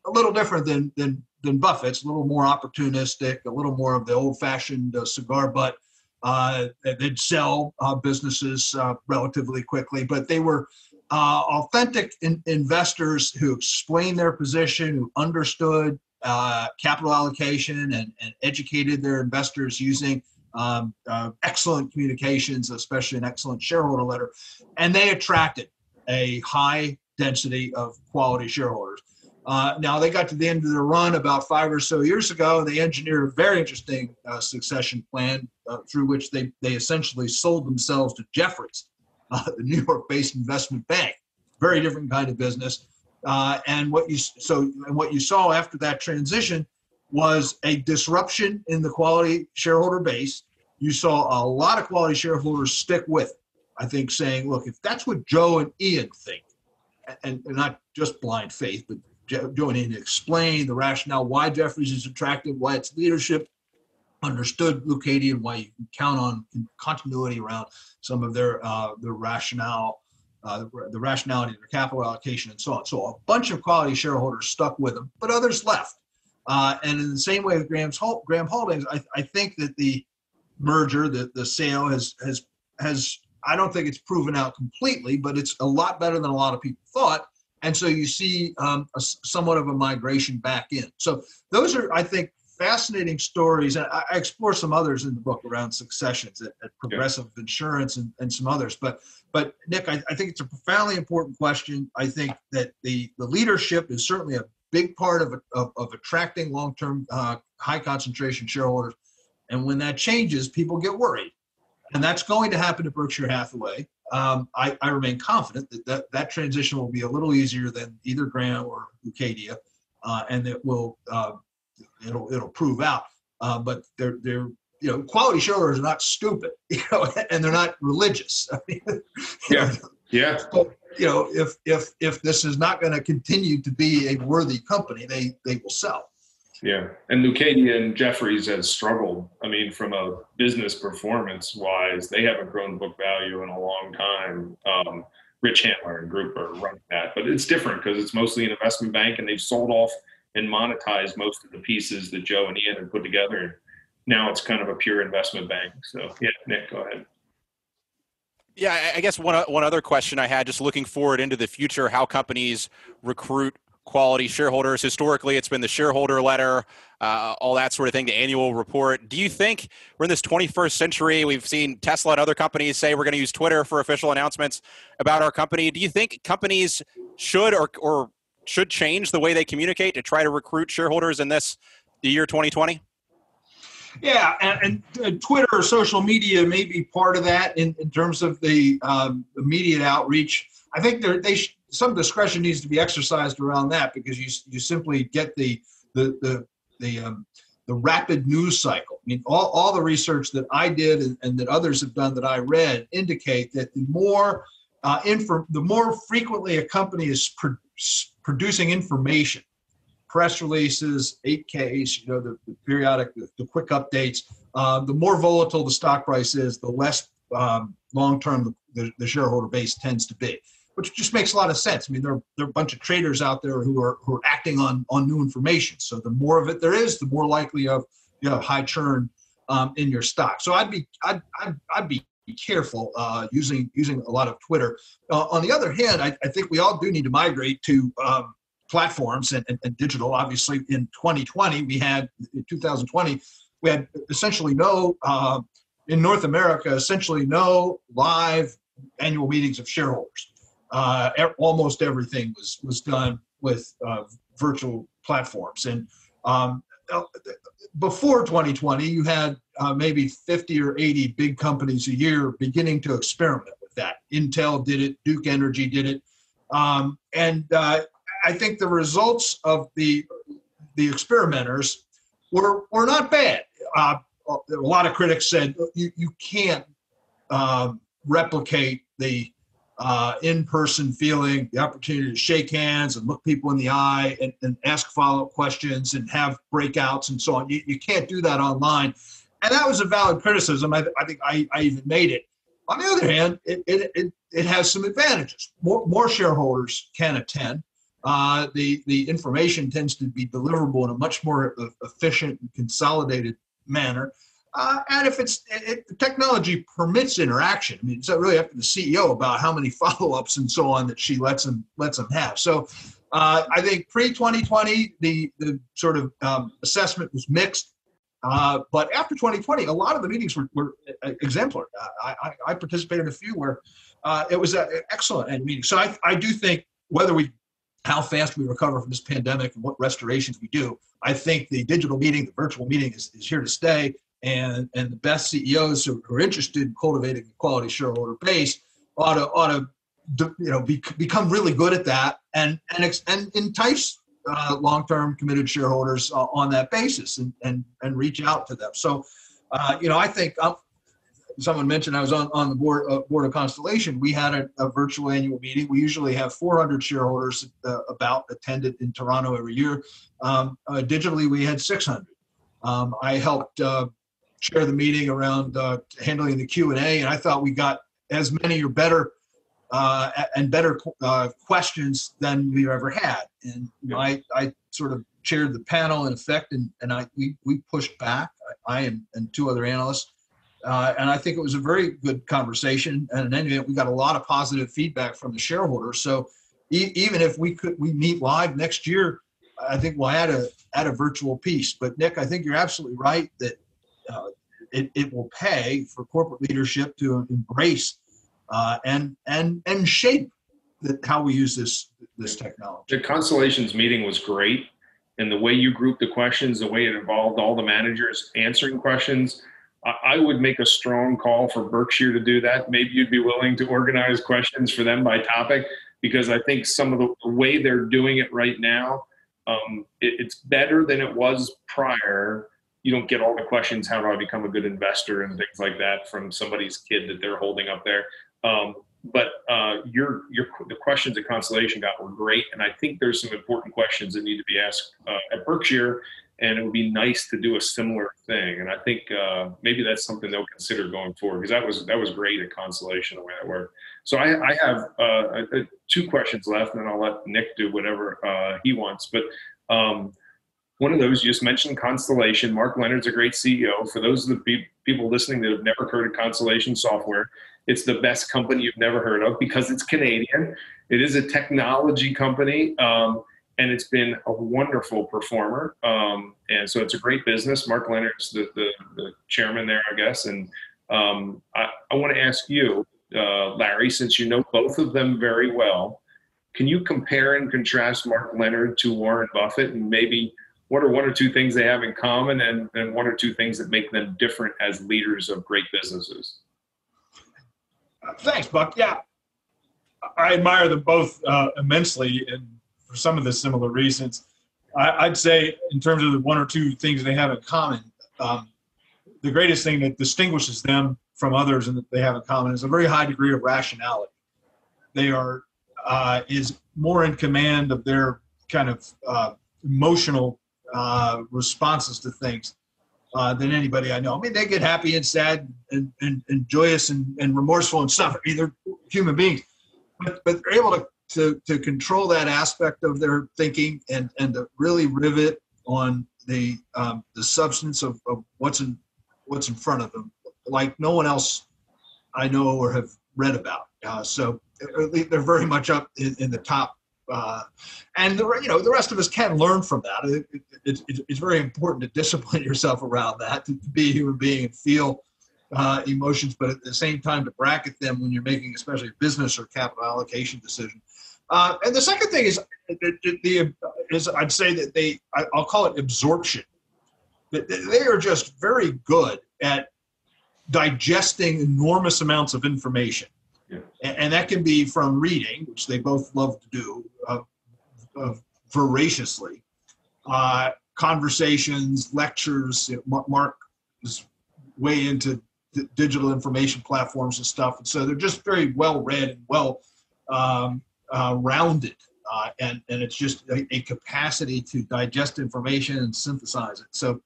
a little different than, than, than Buffett's, a little more opportunistic, a little more of the old fashioned uh, cigar butt. Uh, they'd sell uh, businesses relatively quickly, but they were uh, authentic in, investors who explained their position, who understood uh, capital allocation and, and educated their investors using um, uh, excellent communications, especially an excellent shareholder letter. And they attracted a high density of quality shareholders. Uh, now, they got to the end of their run about five or so years ago, and they engineered a very interesting uh, succession plan uh, through which they, they essentially sold themselves to Jefferies *laughs* uh, the New York-based investment bank. Very different kind of business. Uh, and what you so and what you saw after that transition was a disruption in the quality shareholder base. You saw a lot of quality shareholders stick with it. I think saying, look, if that's what Joe and Ian think, and, and not just blind faith, but Joe and Ian explain the rationale why Jefferies is attractive, why its leadership understood and why you can count on continuity around some of their uh, their rationale, uh, the, rationality of their capital allocation, and so on. So a bunch of quality shareholders stuck with them, but others left. Uh, and in the same way with Graham's Graham Holdings, I, I think that the merger, the, the sale has has has I don't think it's proven out completely, but it's a lot better than a lot of people thought. And so you see um, a, somewhat of a migration back in. So those are, I think, fascinating stories. And I, I explore some others in the book around successions at, at Progressive yeah. Insurance and, and some others. But but Nick, I, I think it's a profoundly important question. I think that the the leadership is certainly a big part of of, of attracting long term uh, high concentration shareholders. And when that changes, people get worried and that's going to happen to Berkshire Hathaway. Um, I, I, remain confident that, that that transition will be a little easier than either Graham or Leucadia, uh, and that will uh, it'll it'll prove out. Uh, but they're they're you know quality shareholders are not stupid, *laughs* you know, and they're not religious. *laughs* I mean, yeah, yeah. *laughs* So, you know, if if if this is not going to continue to be a worthy company, they they will sell. Yeah, and Leucadia and Jefferies has struggled. I mean, from a business performance wise, they haven't grown book value in a long time. Um, Rich Handler and Group are running that, but it's different because it's mostly an investment bank, and they've sold off and monetize most of the pieces that Joe and Ian had put together. Now it's kind of a pure investment bank. So, yeah, Nick, go ahead. Yeah, I guess one one other question I had, just looking forward into the future, how companies recruit quality shareholders. Historically, it's been the shareholder letter, uh, all that sort of thing, the annual report. Do you think we're in this 21st century? We've seen Tesla and other companies say we're going to use Twitter for official announcements about our company. Do you think companies should or, or should change the way they communicate to try to recruit shareholders in this the year 2020? Yeah, and, and uh, Twitter or social media may be part of that in, in terms of the um, immediate outreach. I think there they sh- some discretion needs to be exercised around that because you you simply get the the the the um, the rapid news cycle. I mean, all, all the research that I did and, and that others have done that I read indicate that the more uh, the more frequently a company is pro- producing information, press releases, 8Ks, you know, the, the periodic, the, the, quick updates, uh, the more volatile the stock price is, the less um, long-term the, the shareholder base tends to be which just makes a lot of sense. I mean, there, there are a bunch of traders out there who are who are acting on on new information. So the more of it there is, the more likely of you have high churn um, in your stock. So I'd be I'd I'd, I'd be careful uh, using using a lot of Twitter. Uh, on the other hand, I, I, think we all do need to migrate to um, platforms and, and, and, digital. Obviously, in 2020, we had in 2020 we had essentially no uh, in North America essentially no live annual meetings of shareholders uh, almost everything was was done with uh, virtual platforms. And um, before 2020, you had uh, maybe 50 or 80 big companies a year beginning to experiment with that. Intel did it, Duke Energy did it, um, and uh, I think the results of the the experimenters were were not bad. Uh, a lot of critics said you you can't um, replicate the uh, in-person feeling, the opportunity to shake hands and look people in the eye and, and ask follow-up questions and have breakouts and so on. You, you can't do that online. And that was a valid criticism. I, I think I, I even made it. On the other hand, it, it, it, it has some advantages. More, more shareholders can attend. Uh, the, the information tends to be deliverable in a much more efficient and consolidated manner. Uh, and if it's it, technology permits interaction, I mean, it's really up to the CEO about how many *laughs* follow-ups and so on that she lets them lets them have. So, uh, I think pre 2020, the the sort of um, assessment was mixed, uh, but after 2020, a lot of the meetings were, were exemplary. I, I, I participated in a few where uh, it was an excellent meeting. So I, I do think whether we how fast we recover from this pandemic and what restorations we do. I think the digital meeting, the virtual meeting is, is here to stay and and the best CEOs who are interested in cultivating a quality shareholder base ought to ought to you know be, become really good at that and and and entice uh, long-term committed shareholders uh, on that basis and and and reach out to them. So, uh, you know, I think I'm, um, someone mentioned I was on, on the board uh, board of Constellation. We had a, a, virtual annual meeting. We usually have 400 shareholders uh, about attended in Toronto every year. Um, uh, digitally, we had 600. Um, I helped chair the meeting around uh, handling the Q and A, and I thought we got as many or better uh, and better uh, questions than we've ever had. And know, I, I sort of chaired the panel in effect, and, and I we, we pushed back. I and, and two other analysts, uh, and I think it was a very good conversation. And in any event, we got a lot of positive feedback from the shareholders. So e- even if we could we meet live next year, I think we'll add a add a virtual piece. But Nick, I think you're absolutely right that uh, it, it will pay for corporate leadership to embrace uh, and and and shape the, how we use this this technology. The Constellations meeting was great, and the way you grouped the questions, the way it involved all the managers answering questions. I would make a strong call for Berkshire to do that. Maybe you'd be willing to organize questions for them by topic, because I think some of the, way they're doing it right now, um, it, it's better than it was prior. You don't get all the questions, how do I become a good investor and things like that from somebody's kid that they're holding up there. Um, but uh, your your the questions that Constellation got were great, and I think there's some important questions that need to be asked uh, at Berkshire, and it would be nice to do a similar thing. And I think uh, maybe that's something they'll consider going forward because that was that was great at Constellation the way that worked. So I, I have uh, two questions left, and then I'll let Nick do whatever uh, he wants. But um, one of those you just mentioned Constellation. Mark Leonard's a great CEO. For those of the people listening that have never heard of Constellation Software it's the best company you've never heard of because it's Canadian. It is a technology company, um, and it's been a wonderful performer. Um, and so it's a great business. Mark Leonard's the, the, the chairman there, I guess. And um, I, I want to ask you, uh, Larry, since you know both of them very well, can you compare and contrast Mark Leonard to Warren Buffett and maybe what are one or two things they have in common and, and one or two things that make them different as leaders of great businesses? Thanks, Buck. Yeah, I admire them both uh, immensely, and for some of the similar reasons. I, would say, in terms of the one or two things they have in common, um, the greatest thing that distinguishes them from others and that they have in common is a very high degree of rationality. They are uh, is more in command of their kind of uh, emotional uh, responses to things uh, than anybody I know. I mean, they get happy and sad and, and, and joyous and, and remorseful and stuff. I mean, they're human beings, but, but they're able to, to, to control that aspect of their thinking and, and to really rivet on the, um, the substance of, of what's in, what's in front of them, like no one else I know or have read about. Uh, so they're very much up in, in the top uh, and the you know the rest of us can learn from that. It, it, it, it's very important to discipline *laughs* yourself around that, to, to be a human being and feel uh, emotions, but at the same time to bracket them when you're making, especially a business or capital allocation decision. Uh, and the second thing is, the, the, is I'd say that they, I, will call it absorption. They are just very good at digesting enormous amounts of information yeah. And, that can be from reading, which they both love to do uh, uh, voraciously, conversations, lectures. You know, Mark is way into digital information platforms and stuff, and so they're just very well read and well um, uh, rounded. Uh, and and it's just a, a, capacity to digest information and synthesize it. So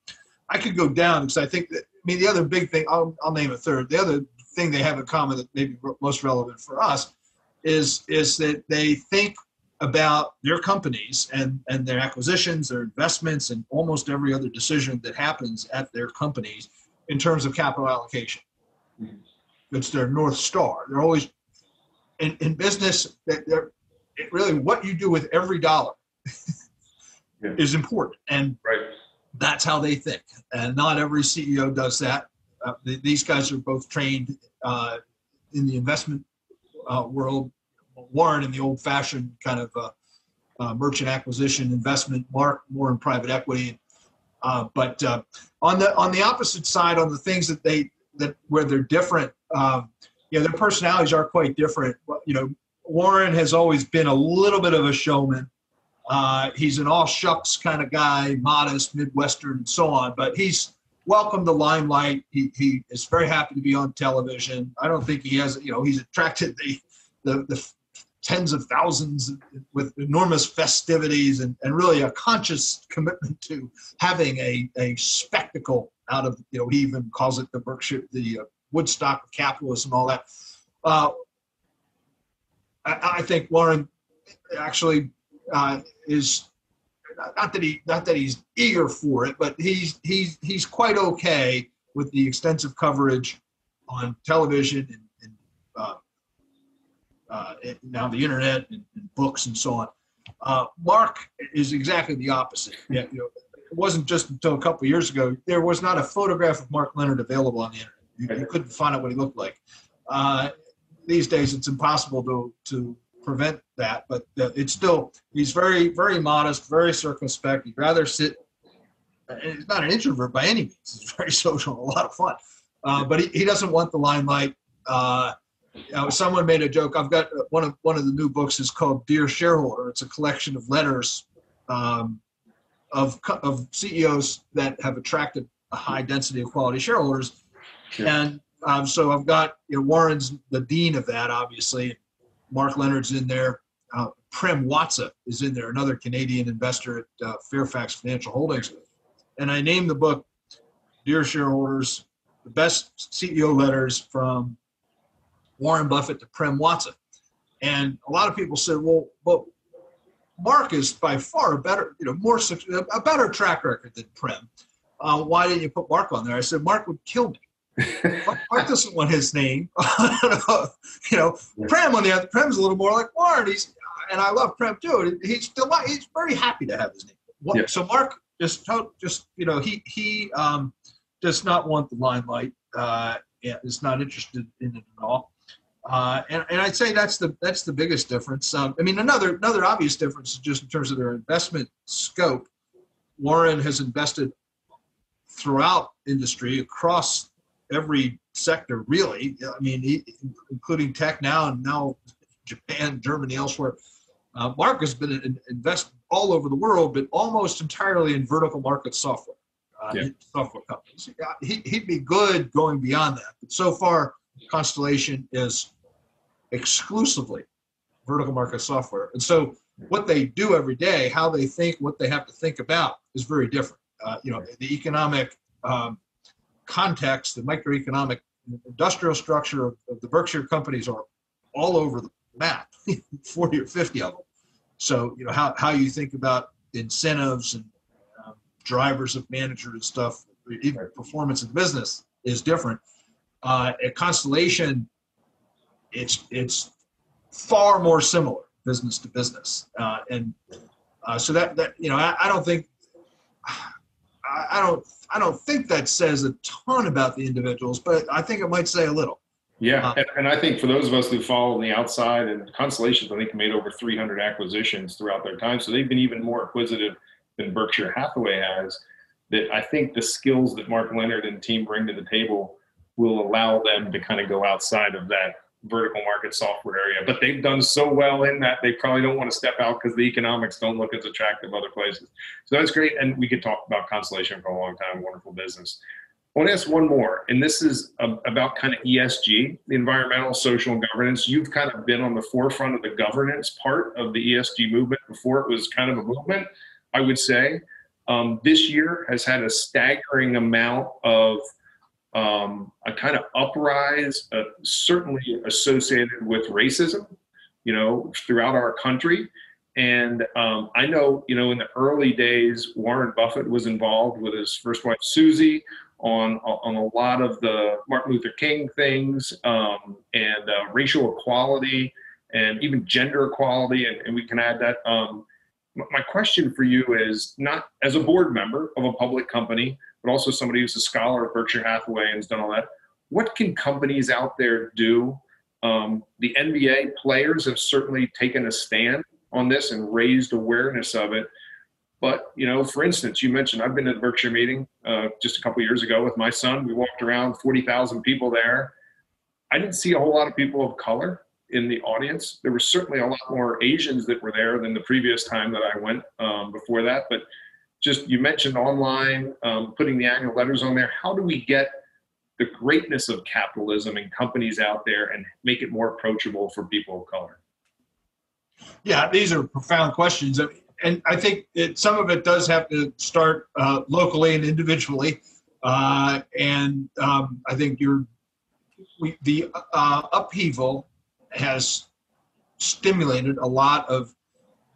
I could go down because I think that I mean the other big thing I'll, I'll name a third. The other thing they have in common that may be most relevant for us is is that they think about their companies and and their acquisitions, their investments, and almost every other decision that happens at their companies in terms of capital allocation. It's their north star. They're always in, in business. They're really what you do with every dollar yeah. is important, and right. that's how they think. And not every CEO does that uh, these guys are both trained uh, in the investment uh, world. Warren in the old-fashioned kind of uh, uh, merchant acquisition investment, Mark more in private equity. Uh, but on the on the opposite side, on the things that they that where they're different, um, you know, their personalities are quite different. You know, Warren has always been a little bit of a showman. Uh, he's an all shucks kind of guy, modest, Midwestern, and so on. But he's welcome the limelight. He, he is very happy to be on television. I don't think he has, you know, he's attracted the, the, the tens of thousands with enormous festivities and, and really a conscious commitment to having a, a spectacle out of you know he even calls it the Berkshire the uh, Woodstock of capitalism and all that. Uh, I, I think Warren actually uh, is not that he not that he's eager for it, but he's he's he's quite okay with the extensive coverage on television and, uh, now the internet and, and, books and so on. Uh, Mark is exactly the opposite. Yeah, you know, it wasn't just until a couple years ago there was not a photograph of Mark Leonard available on the internet. You, you couldn't find out what he looked like. Uh, these days, it's impossible to to prevent that, but uh, it's still he's very very modest, very circumspect. He'd rather sit. He's not an introvert by any means. He's very *laughs* social, a lot of fun, uh, but he, he doesn't want the limelight. Uh, know, someone made a joke. I've got uh, one of one of the new books is called Dear Shareholder. It's a collection of letters um, of of CEOs that have attracted a high density of quality shareholders, and um, so I've got you know Warren's the dean of that, obviously. Mark Leonard's in there. Uh, Prem Watsa is in there, another Canadian investor at uh, Fairfax Financial Holdings. And I named the book, Dear Shareholders, the best CEO letters from Warren Buffett to Prem Watsa. And a lot of people said, well, but Mark is by far a better, you know, more a better track record than Prem. Uh, why didn't you put Mark on there? I said, Mark would kill me. Mark *laughs* doesn't want his name. *laughs* you know, Prem on the other, Prem's a little more like Warren. He's and I love Prem too. He's still he's very happy to have his name. Yeah. So Mark just just you know he he um, does not want the limelight. Uh, is not interested in it at all. Uh, and, and I'd say that's the that's the biggest difference. Um, I mean, another another obvious difference is just in terms of their investment scope. Warren has invested throughout industry across every sector, really. I mean, including tech now and now Japan, Germany, elsewhere. Uh, Mark has been in, invest all over the world, but almost entirely in vertical market software, uh, yeah. software companies. He, he'd be good going beyond that, but so far, Constellation is exclusively vertical market software, and so what they do every day, how they think, what they have to think about, is very different. Uh, you know, the economic um, context, the microeconomic industrial structure of, of the Berkshire companies are all over the map, *laughs* 40 or 50 of them. So, you know, how, how you think about incentives and um, drivers of manager and stuff, even performance in business is different. Uh, at Constellation, it's it's far more similar business to business, uh, and uh, so that that you know I, I don't think I, I don't I don't think that says a ton about the individuals, but I think it might say a little. Yeah, uh, and, and, I think for those of us who follow on the outside, and Constellations, I think made over 300 acquisitions throughout their time, so they've been even more acquisitive than Berkshire Hathaway has. That I think the skills that Mark Leonard and team bring to the table will allow them to kind of go outside of that vertical market software area. But they've done so well in that they probably don't want to step out because the economics don't look as attractive other places. So that's great. And we could talk about Constellation for a long time. Wonderful business. I want to ask one more, and this is about kind of ESG, the environmental, social, and governance. You've kind of been on the forefront of the governance part of the ESG movement before it was kind of a movement, I would say. Um, this year has had a staggering amount of um, a kind of uprise, uh, certainly associated with racism, you know, throughout our country. And um, I know, you know, in the early days, Warren Buffett was involved with his first wife, Susie, on, on a lot of the Martin Luther King things um, and uh, racial equality and even gender equality. And, and we can add that. Um, my question for you is not as a board member of a public company, but also somebody who's a scholar at Berkshire Hathaway and has done all that. What can companies out there do? Um, the NBA players have certainly taken a stand on this and raised awareness of it. But you know, for instance, you mentioned I've been at the Berkshire meeting uh, just a couple years ago with my son. We walked around, forty thousand people there. I didn't see a whole lot of people of color in the audience. There were certainly a lot more Asians that were there than the previous time that I went um, before that. But just you mentioned online, um, putting the annual letters on there. How do we get the greatness of capitalism and companies out there and make it more approachable for people of color? Yeah, these are profound questions. And I think some of it does have to start uh, locally and individually. Uh, and um, I think you're, we, the uh, upheaval has stimulated a lot of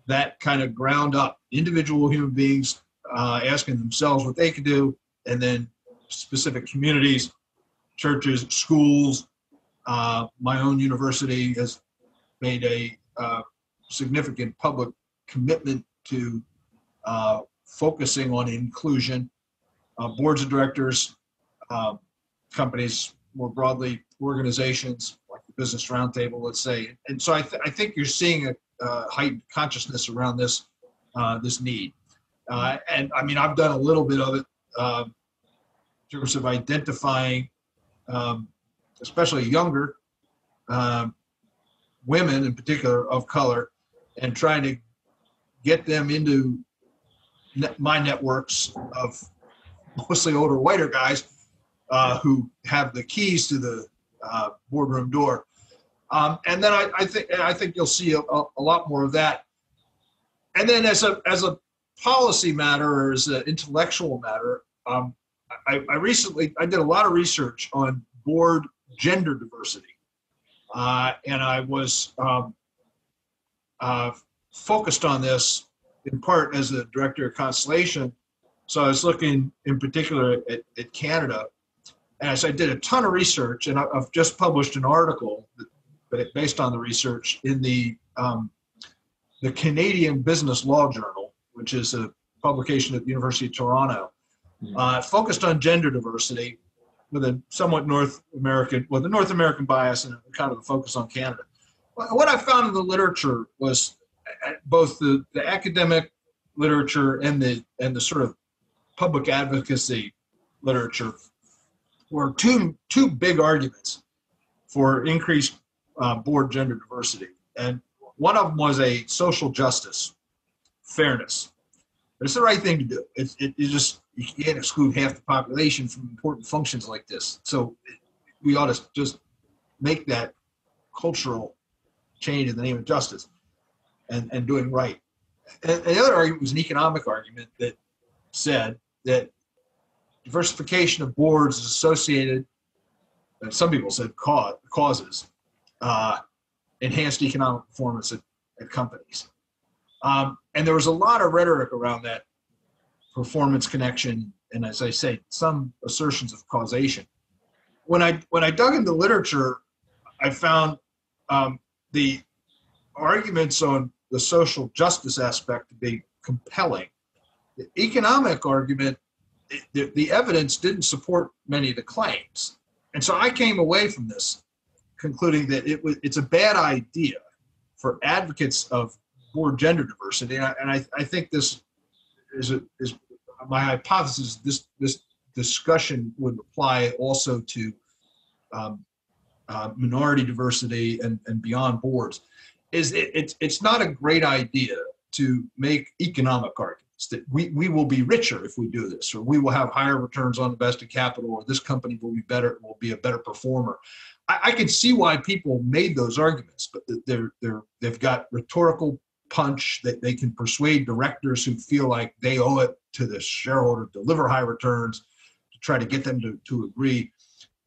that kind of ground up individual human beings uh, asking themselves what they could do, and then specific communities, churches, schools. Uh, my own university has made a uh, significant public commitment to uh, focusing on inclusion. Uh, boards of directors, uh, companies more broadly, organizations like the Business Roundtable, let's say. And so I, th- I think you're seeing a heightened consciousness around this this need. Uh, and I mean, I've done a little bit of it um, in terms of identifying, um, especially younger um, women in particular of color, and trying to get them into net, my networks of mostly older, whiter guys uh, who have the keys to the uh, boardroom door. Um, and then I, I think I think you'll see a, a, a, lot more of that. And then as a as a policy matter or as an intellectual matter, um, I, I, recently I did a lot of research on board gender diversity, uh, and I was um, uh, focused on this in part as the director of Constellation. So I was looking in particular at, at Canada, and as I did a ton of research, and I've just published an article, but based on the research in the um, the Canadian Business Law Journal, which is a publication at the University of Toronto, hmm. uh, focused on gender diversity with a somewhat North American, well, the North American bias and kind of a focus on Canada. What I found in the literature was uh, both the, the academic literature and the and the sort of public advocacy literature were two two big arguments for increased uh, board gender diversity, and one of them was a social justice, fairness. But it's the right thing to do. It, it, it just you can't exclude half the population from important functions like this. So we ought to just make that cultural change in the name of justice and, and doing right. And, the other argument was an economic argument that said that diversification of boards is associated, and some people said cause, causes, uh, enhanced economic performance at, at companies. Um, and there was a lot of rhetoric around that performance connection, and as I say, some assertions of causation. When I when I dug into literature, I found um, the arguments on the social justice aspect to be compelling. The economic argument the, the evidence didn't support many of the claims. And so I came away from this concluding that it was it's a bad idea for advocates of board gender diversity. And I, and I, I think this is a, is my hypothesis. This this discussion would apply also to um, uh, minority diversity and, and beyond boards. Is it, it's it's not a great idea to make economic arguments that we, we will be richer if we do this, or we will have higher returns on invested capital, or this company will be better, will be a better performer. I, I can see why people made those arguments, but they're they're they've got rhetorical punch that they can persuade directors who feel like they owe it to the shareholder to deliver high returns to try to get them to, to agree.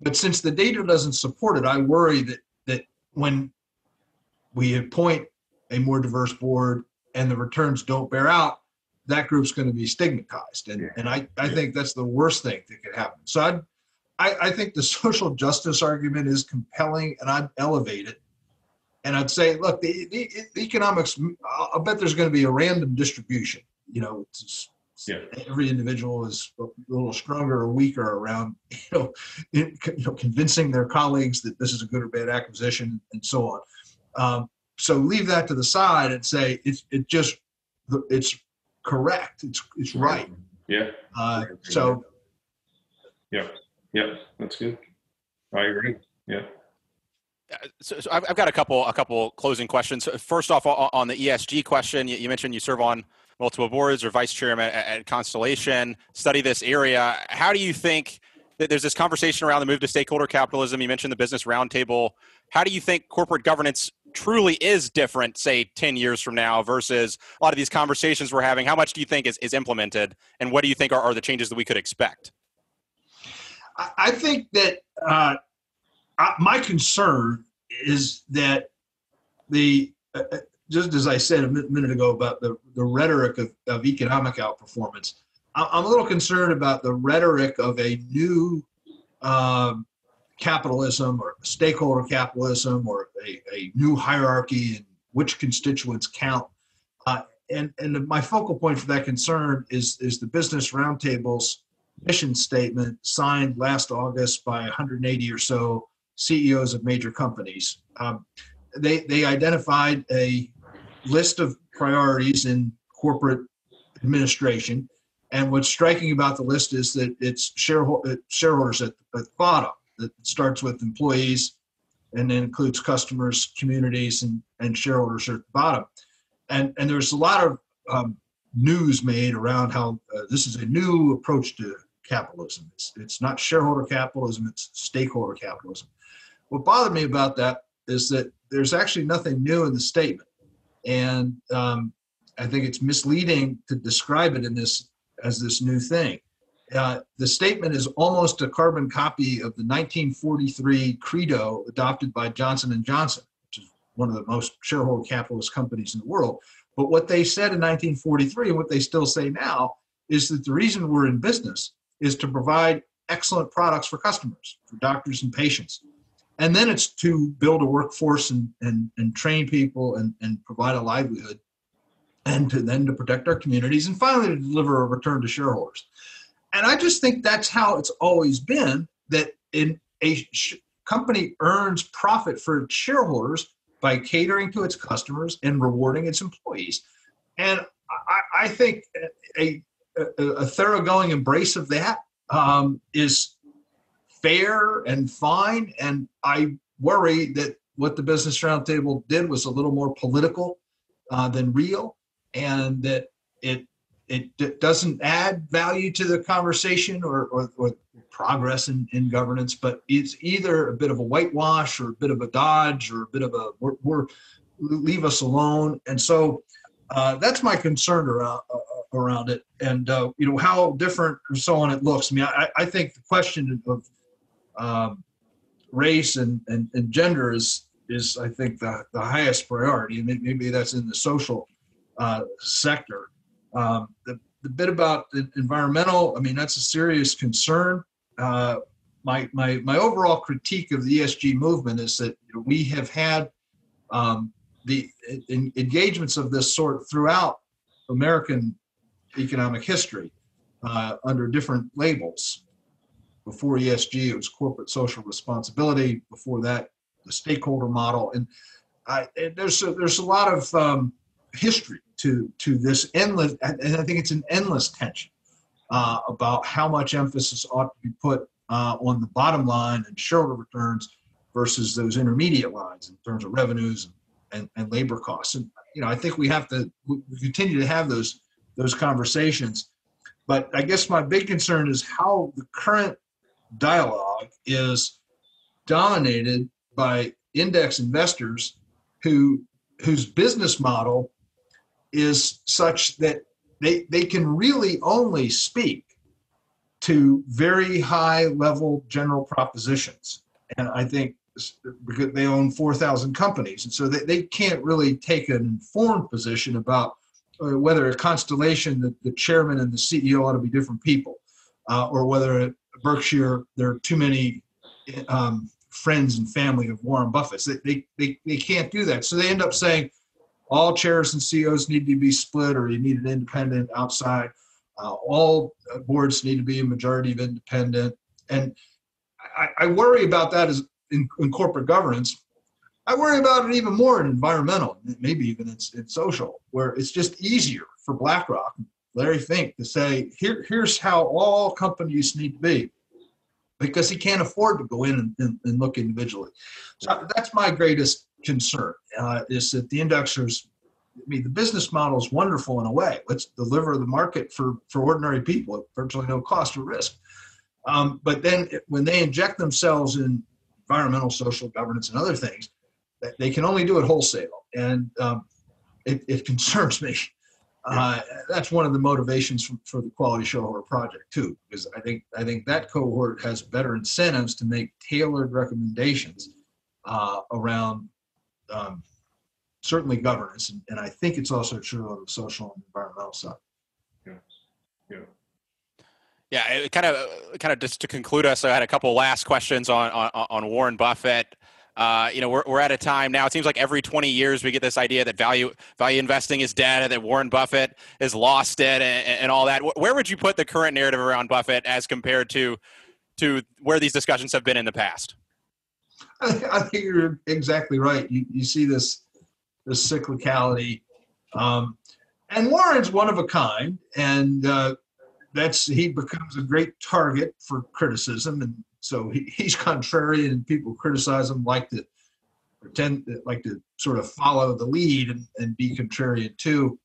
But since the data doesn't support it, I worry that that when we appoint a more diverse board and the returns don't bear out, that group's going to be stigmatized. And, yeah. and I, I think that's the worst thing that could happen. So I'd, I, I think the *laughs* social justice argument is compelling and I'd elevate it. And I'd say, look, the, the, the economics, I'll bet there's going to be a random distribution. You know, yeah. every individual is a little stronger or weaker around, *laughs* you know, in, you know, convincing their colleagues that this is a good or bad acquisition and so on. Um, so leave that to the side and say it's it just it's correct. It's it's right. Yeah. Uh, so. Yeah. Yeah. That's good. I agree. Yeah. So, so I've, got a couple a couple closing questions. First off, on the ESG question, you, mentioned you serve on multiple boards or vice chairman at, at Constellation, study this area. How do you think that there's this conversation around the move to stakeholder capitalism? You mentioned the business roundtable. How do you think corporate governance truly is different, say, 10 years from now versus a lot of these conversations we're having? How much do you think is, is implemented, and what do you think are, are the changes that we could expect? I, I think that uh, I, my concern is that the uh, uh, just as I said a minute ago about the, the rhetoric of, of economic outperformance, I'm a little concerned about the rhetoric of a new um, capitalism or stakeholder capitalism or a, a new hierarchy and which constituents count. Uh, and, and my focal point for that concern is, is the Business Roundtable's mission statement signed last August by 180 or so CEOs of major companies. Um, they, they identified a list of priorities in corporate administration. And what's striking about the list is that it's shareholder, shareholders at, the bottom. It starts with employees and then includes customers, communities, and, and shareholders at the bottom. And, and there's a lot of um, news made around how uh, this is a new approach to capitalism. It's, it's not shareholder capitalism, it's stakeholder capitalism. What bothered me about that is that there's actually nothing new in the statement. And um, I think it's misleading to describe it in this as this new thing. Uh, the statement is almost a carbon copy of the 1943 credo adopted by Johnson and Johnson, which is one of the most shareholder capitalist companies in the world. But what they said in 1943 and what they still say now is that the reason we're in business is to provide excellent products for customers, for doctors and patients. And then it's to build a workforce and, and, and train people and, and provide a livelihood and to then to protect our communities and finally to deliver a return to shareholders. And I just think that's how it's always been that in a sh- company earns profit for its shareholders by catering to its customers and rewarding its employees. And I, I think a, a, a, thoroughgoing embrace of that um, is fair and fine. And I worry that what the Business Roundtable did was a little more political uh, than real, and that it it doesn't add value to the conversation or, or, or progress in, in, governance, but it's either a bit of a whitewash or a bit of a dodge or a bit of a we're, we're leave us alone. And so uh, that's my concern around uh, around it. And uh, you know how different or so on it looks. I mean, I, I think the question of um, race and, and, and gender is is I think the, the highest priority. And maybe that's in the social uh, sector um, the, the bit about the environmental, I mean, that's a serious concern. Uh, my, my, my overall critique of the ESG movement is that we have had um, the in, engagements of this sort throughout American economic history uh, under different labels. Before ESG, it was corporate social responsibility. Before that, the stakeholder model. And I, there's a, there's a lot of um, history to to this endless, and I think it's an endless tension uh, about how much emphasis ought to be put uh, on the bottom line and shareholder returns versus those intermediate lines in terms of revenues and, and labor costs. And you know, I think we have to we continue to have those those conversations. But I guess my big concern is how the current dialogue is dominated by index investors who whose business model is such that they, they can really only speak to very high level general propositions. And I think because they own 4,000 companies. And so they, they can't really take an informed position about uh, whether a constellation, the, the chairman and the CEO ought to be different people, uh, or whether Berkshire there are too many um, friends and family of Warren Buffett's. They, they, they, they can't do that. So they end up saying, all chairs and CEOs need to be split, or you need an independent outside. Uh, all boards need to be a majority of independent. And I, I worry about that as in, in, corporate governance. I worry about it even more in environmental, maybe even in, in social, where it's just easier for BlackRock, Larry Fink, to say, Here, here's how all companies need to be because he can't afford to go in and, and, and look individually. So that's my greatest concern uh, is that the indexers I mean, the business model is wonderful in a way. Let's deliver the market for, for ordinary people at virtually no cost or risk. Um, but then it, when they inject themselves in environmental, social governance, and other things, they can only do it wholesale. And um, it, it, *laughs* concerns me Uh, that's one of the motivations for, for the quality shareholder project too, because I think I think that cohort has better incentives to make tailored recommendations uh, around um, certainly governance, and, and I think it's also true on the social and environmental side. Yeah. Yeah. Yeah, it kind of, kind of just to conclude us, I had a couple last questions on on, on Warren Buffett. Uh, you know, we're, we're at a time now. It seems like every 20 years we get this idea that value value investing is dead, and that Warren Buffett has lost it, and, and all that. Where would you put the current narrative around Buffett as compared to to where these discussions have been in the past? I think you're exactly right. You, you see this this cyclicality, um, and Warren's one of a kind, and uh, that's he becomes a great target for criticism, and so he, *laughs* he's contrarian, and people criticize him like to pretend like to sort of follow the lead and, and be contrarian too.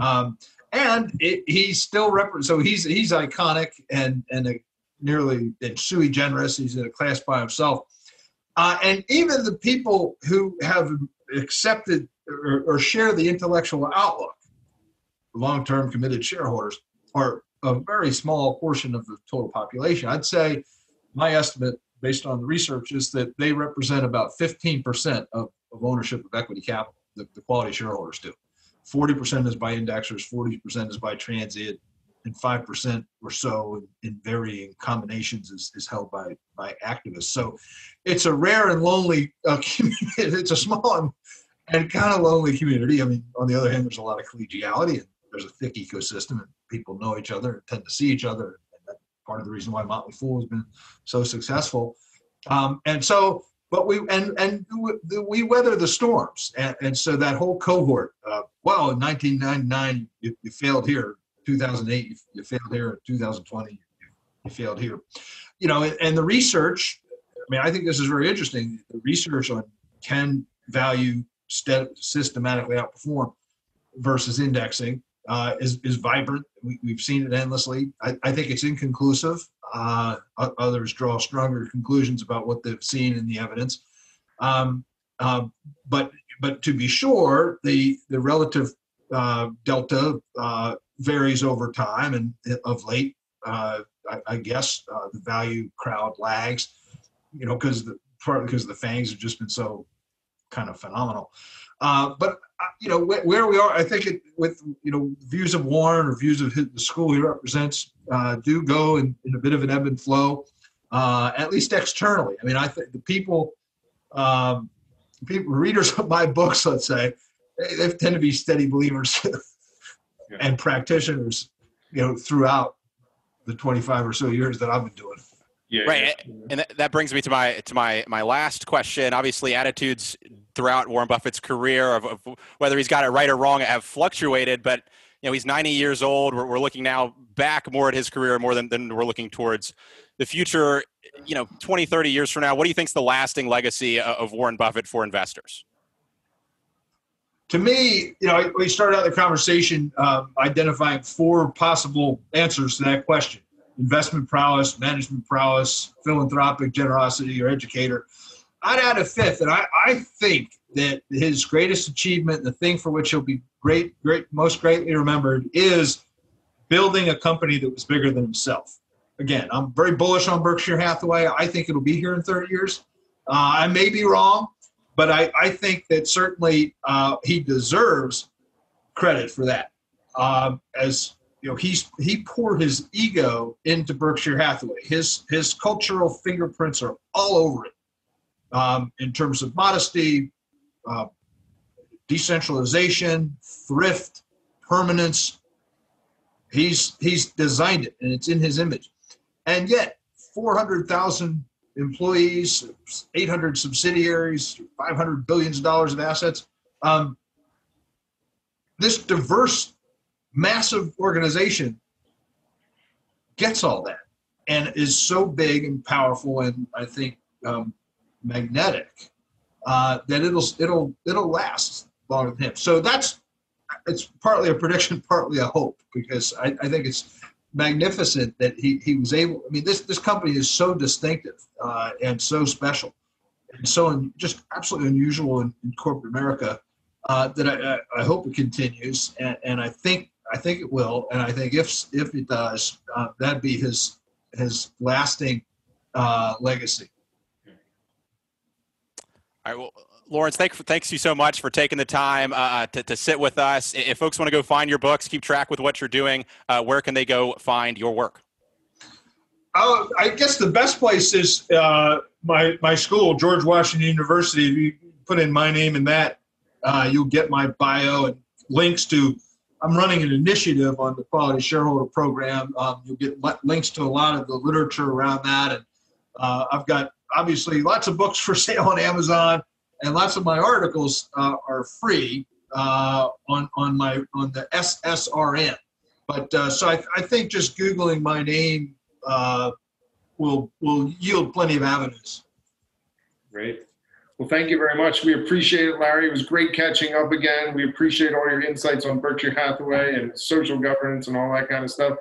Um, and it, he's still rep- so he's he's iconic and and a, nearly and sui generis. He's in a class by himself. Uh, and even the people who have accepted or, or share the intellectual outlook, long-term committed shareholders, are a very small portion of the total population. I'd say my estimate, based on the research, is that they represent about 15% of, of ownership of equity capital, the, the quality shareholders do. 40% is by indexers, 40% is by transient, and 5% or so in, in varying combinations is, is held by, by activists. So it's a rare and lonely uh, *laughs* community. It's a small and, and kind of lonely community. I mean, on the other hand, there's a lot of collegiality and there's a thick ecosystem and people know each other and tend to see each other. Part of the reason why Motley Fool has been so successful. Um, and so, but we and and we weather the storms, and, and so that whole cohort. Uh, well, in 1999, you, you failed here. 2008, you, you failed here. 2020, you, you failed here. You know, and, and the research. I mean, I think this is very interesting. The research on can value systematically outperform versus indexing uh, is, is vibrant. We, have seen it endlessly. I, I think it's inconclusive. Uh, others draw stronger conclusions about what they've seen in the evidence. Um, uh, but but to be sure, the the relative uh, delta uh, varies over time, and of late, uh, I, I, guess the value crowd lags. You know, because the partly because the FAANGs have just been so kind of phenomenal. Uh, but you know wh- where we are, I think it, with you know views of Warren or views of his, the school he represents uh, do go in, in, a bit of an ebb and flow, uh, at least externally. I mean, I think the people, um, people readers of my books, let's say, they, they tend to be steady believers *laughs* yeah. and practitioners, you know, throughout the 25 or so years that I've been doing. Yeah, right, yeah. and that brings me to my to my my last question. Obviously, attitudes throughout Warren Buffett's career of, of, whether he's got it right or wrong have fluctuated, but you know he's 90 years old. We're, we're looking now back more at his career more than, than we're looking towards the future. You know, 20, 30 years from now, what do you think is the lasting legacy of Warren Buffett for investors? To me, you know, we started out the conversation um, identifying four possible answers to that question investment prowess, management prowess, philanthropic generosity, or educator. I'd add a fifth, and I, I think that his greatest achievement, the thing for which he'll be great, great, most greatly remembered, is building a company that was bigger than himself. Again, I'm very bullish on Berkshire Hathaway. I think it'll be here in 30 years. Uh, I may be wrong, but I, I think that certainly uh, he deserves credit for that. Um, as you know, he's he poured his ego into Berkshire Hathaway. His his cultural fingerprints are all over it um, in terms of modesty, uh, decentralization, thrift, permanence. He's he's designed it, and it's in his image. And yet, 400,000 employees, 800 subsidiaries, 500 billions of dollars of assets. Um, this diverse, massive organization gets all that and is so big and powerful, and I think um, magnetic uh, that it'll it'll it'll last longer than him. So that's it's partly a prediction, *laughs* partly a hope, because I, I think it's magnificent that he, he was able. I mean, this this company is so distinctive uh, and so special, and so un, just absolutely unusual in, in corporate America uh, that I, I, hope it continues. And, and I think I think it will, and I think if if it does, uh, that'd be his his lasting uh, legacy. All right. Well, Lawrence, thank, thanks you so much for taking the time uh, uh to, to sit with us. If folks want to go find your books, keep track with what you're doing, uh, where can they go find your work? Oh, I guess the best place is uh, my my school, George Washington University. If you put in my name in that, uh, you'll get my bio and links to. I'm running an initiative on the Quality Shareholder Program. Um, you'll get links to a lot of the literature around that, and uh, I've got obviously lots of books *laughs* for sale on Amazon, and lots of my articles uh, are free uh, on on my on the SSRN. But uh, so I, I think just googling my name uh, will will yield plenty of avenues. Great. Well, thank you very much. We appreciate it, Larry. It was great catching up again. We appreciate all your insights on Berkshire Hathaway and social governance and all that kind of stuff.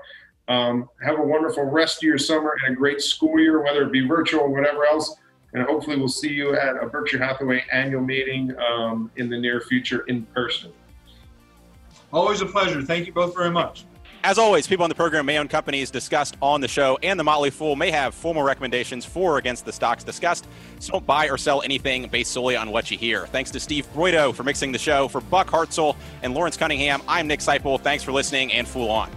Um, have a wonderful rest of your summer and a great school year, whether it be virtual or whatever else. And hopefully, we'll see you at a Berkshire Hathaway annual meeting um, in the near future in person. Always a pleasure. Thank you both very much. As always, people on the program may own companies discussed on the show, and the Motley Fool may have formal recommendations for or against the stocks discussed. So don't buy or sell anything based solely on what you hear. Thanks to Steve Broido for mixing the show. For Buck Hartzell and Lawrence Cunningham, I'm Nick Sciple. Thanks for listening, and Fool on.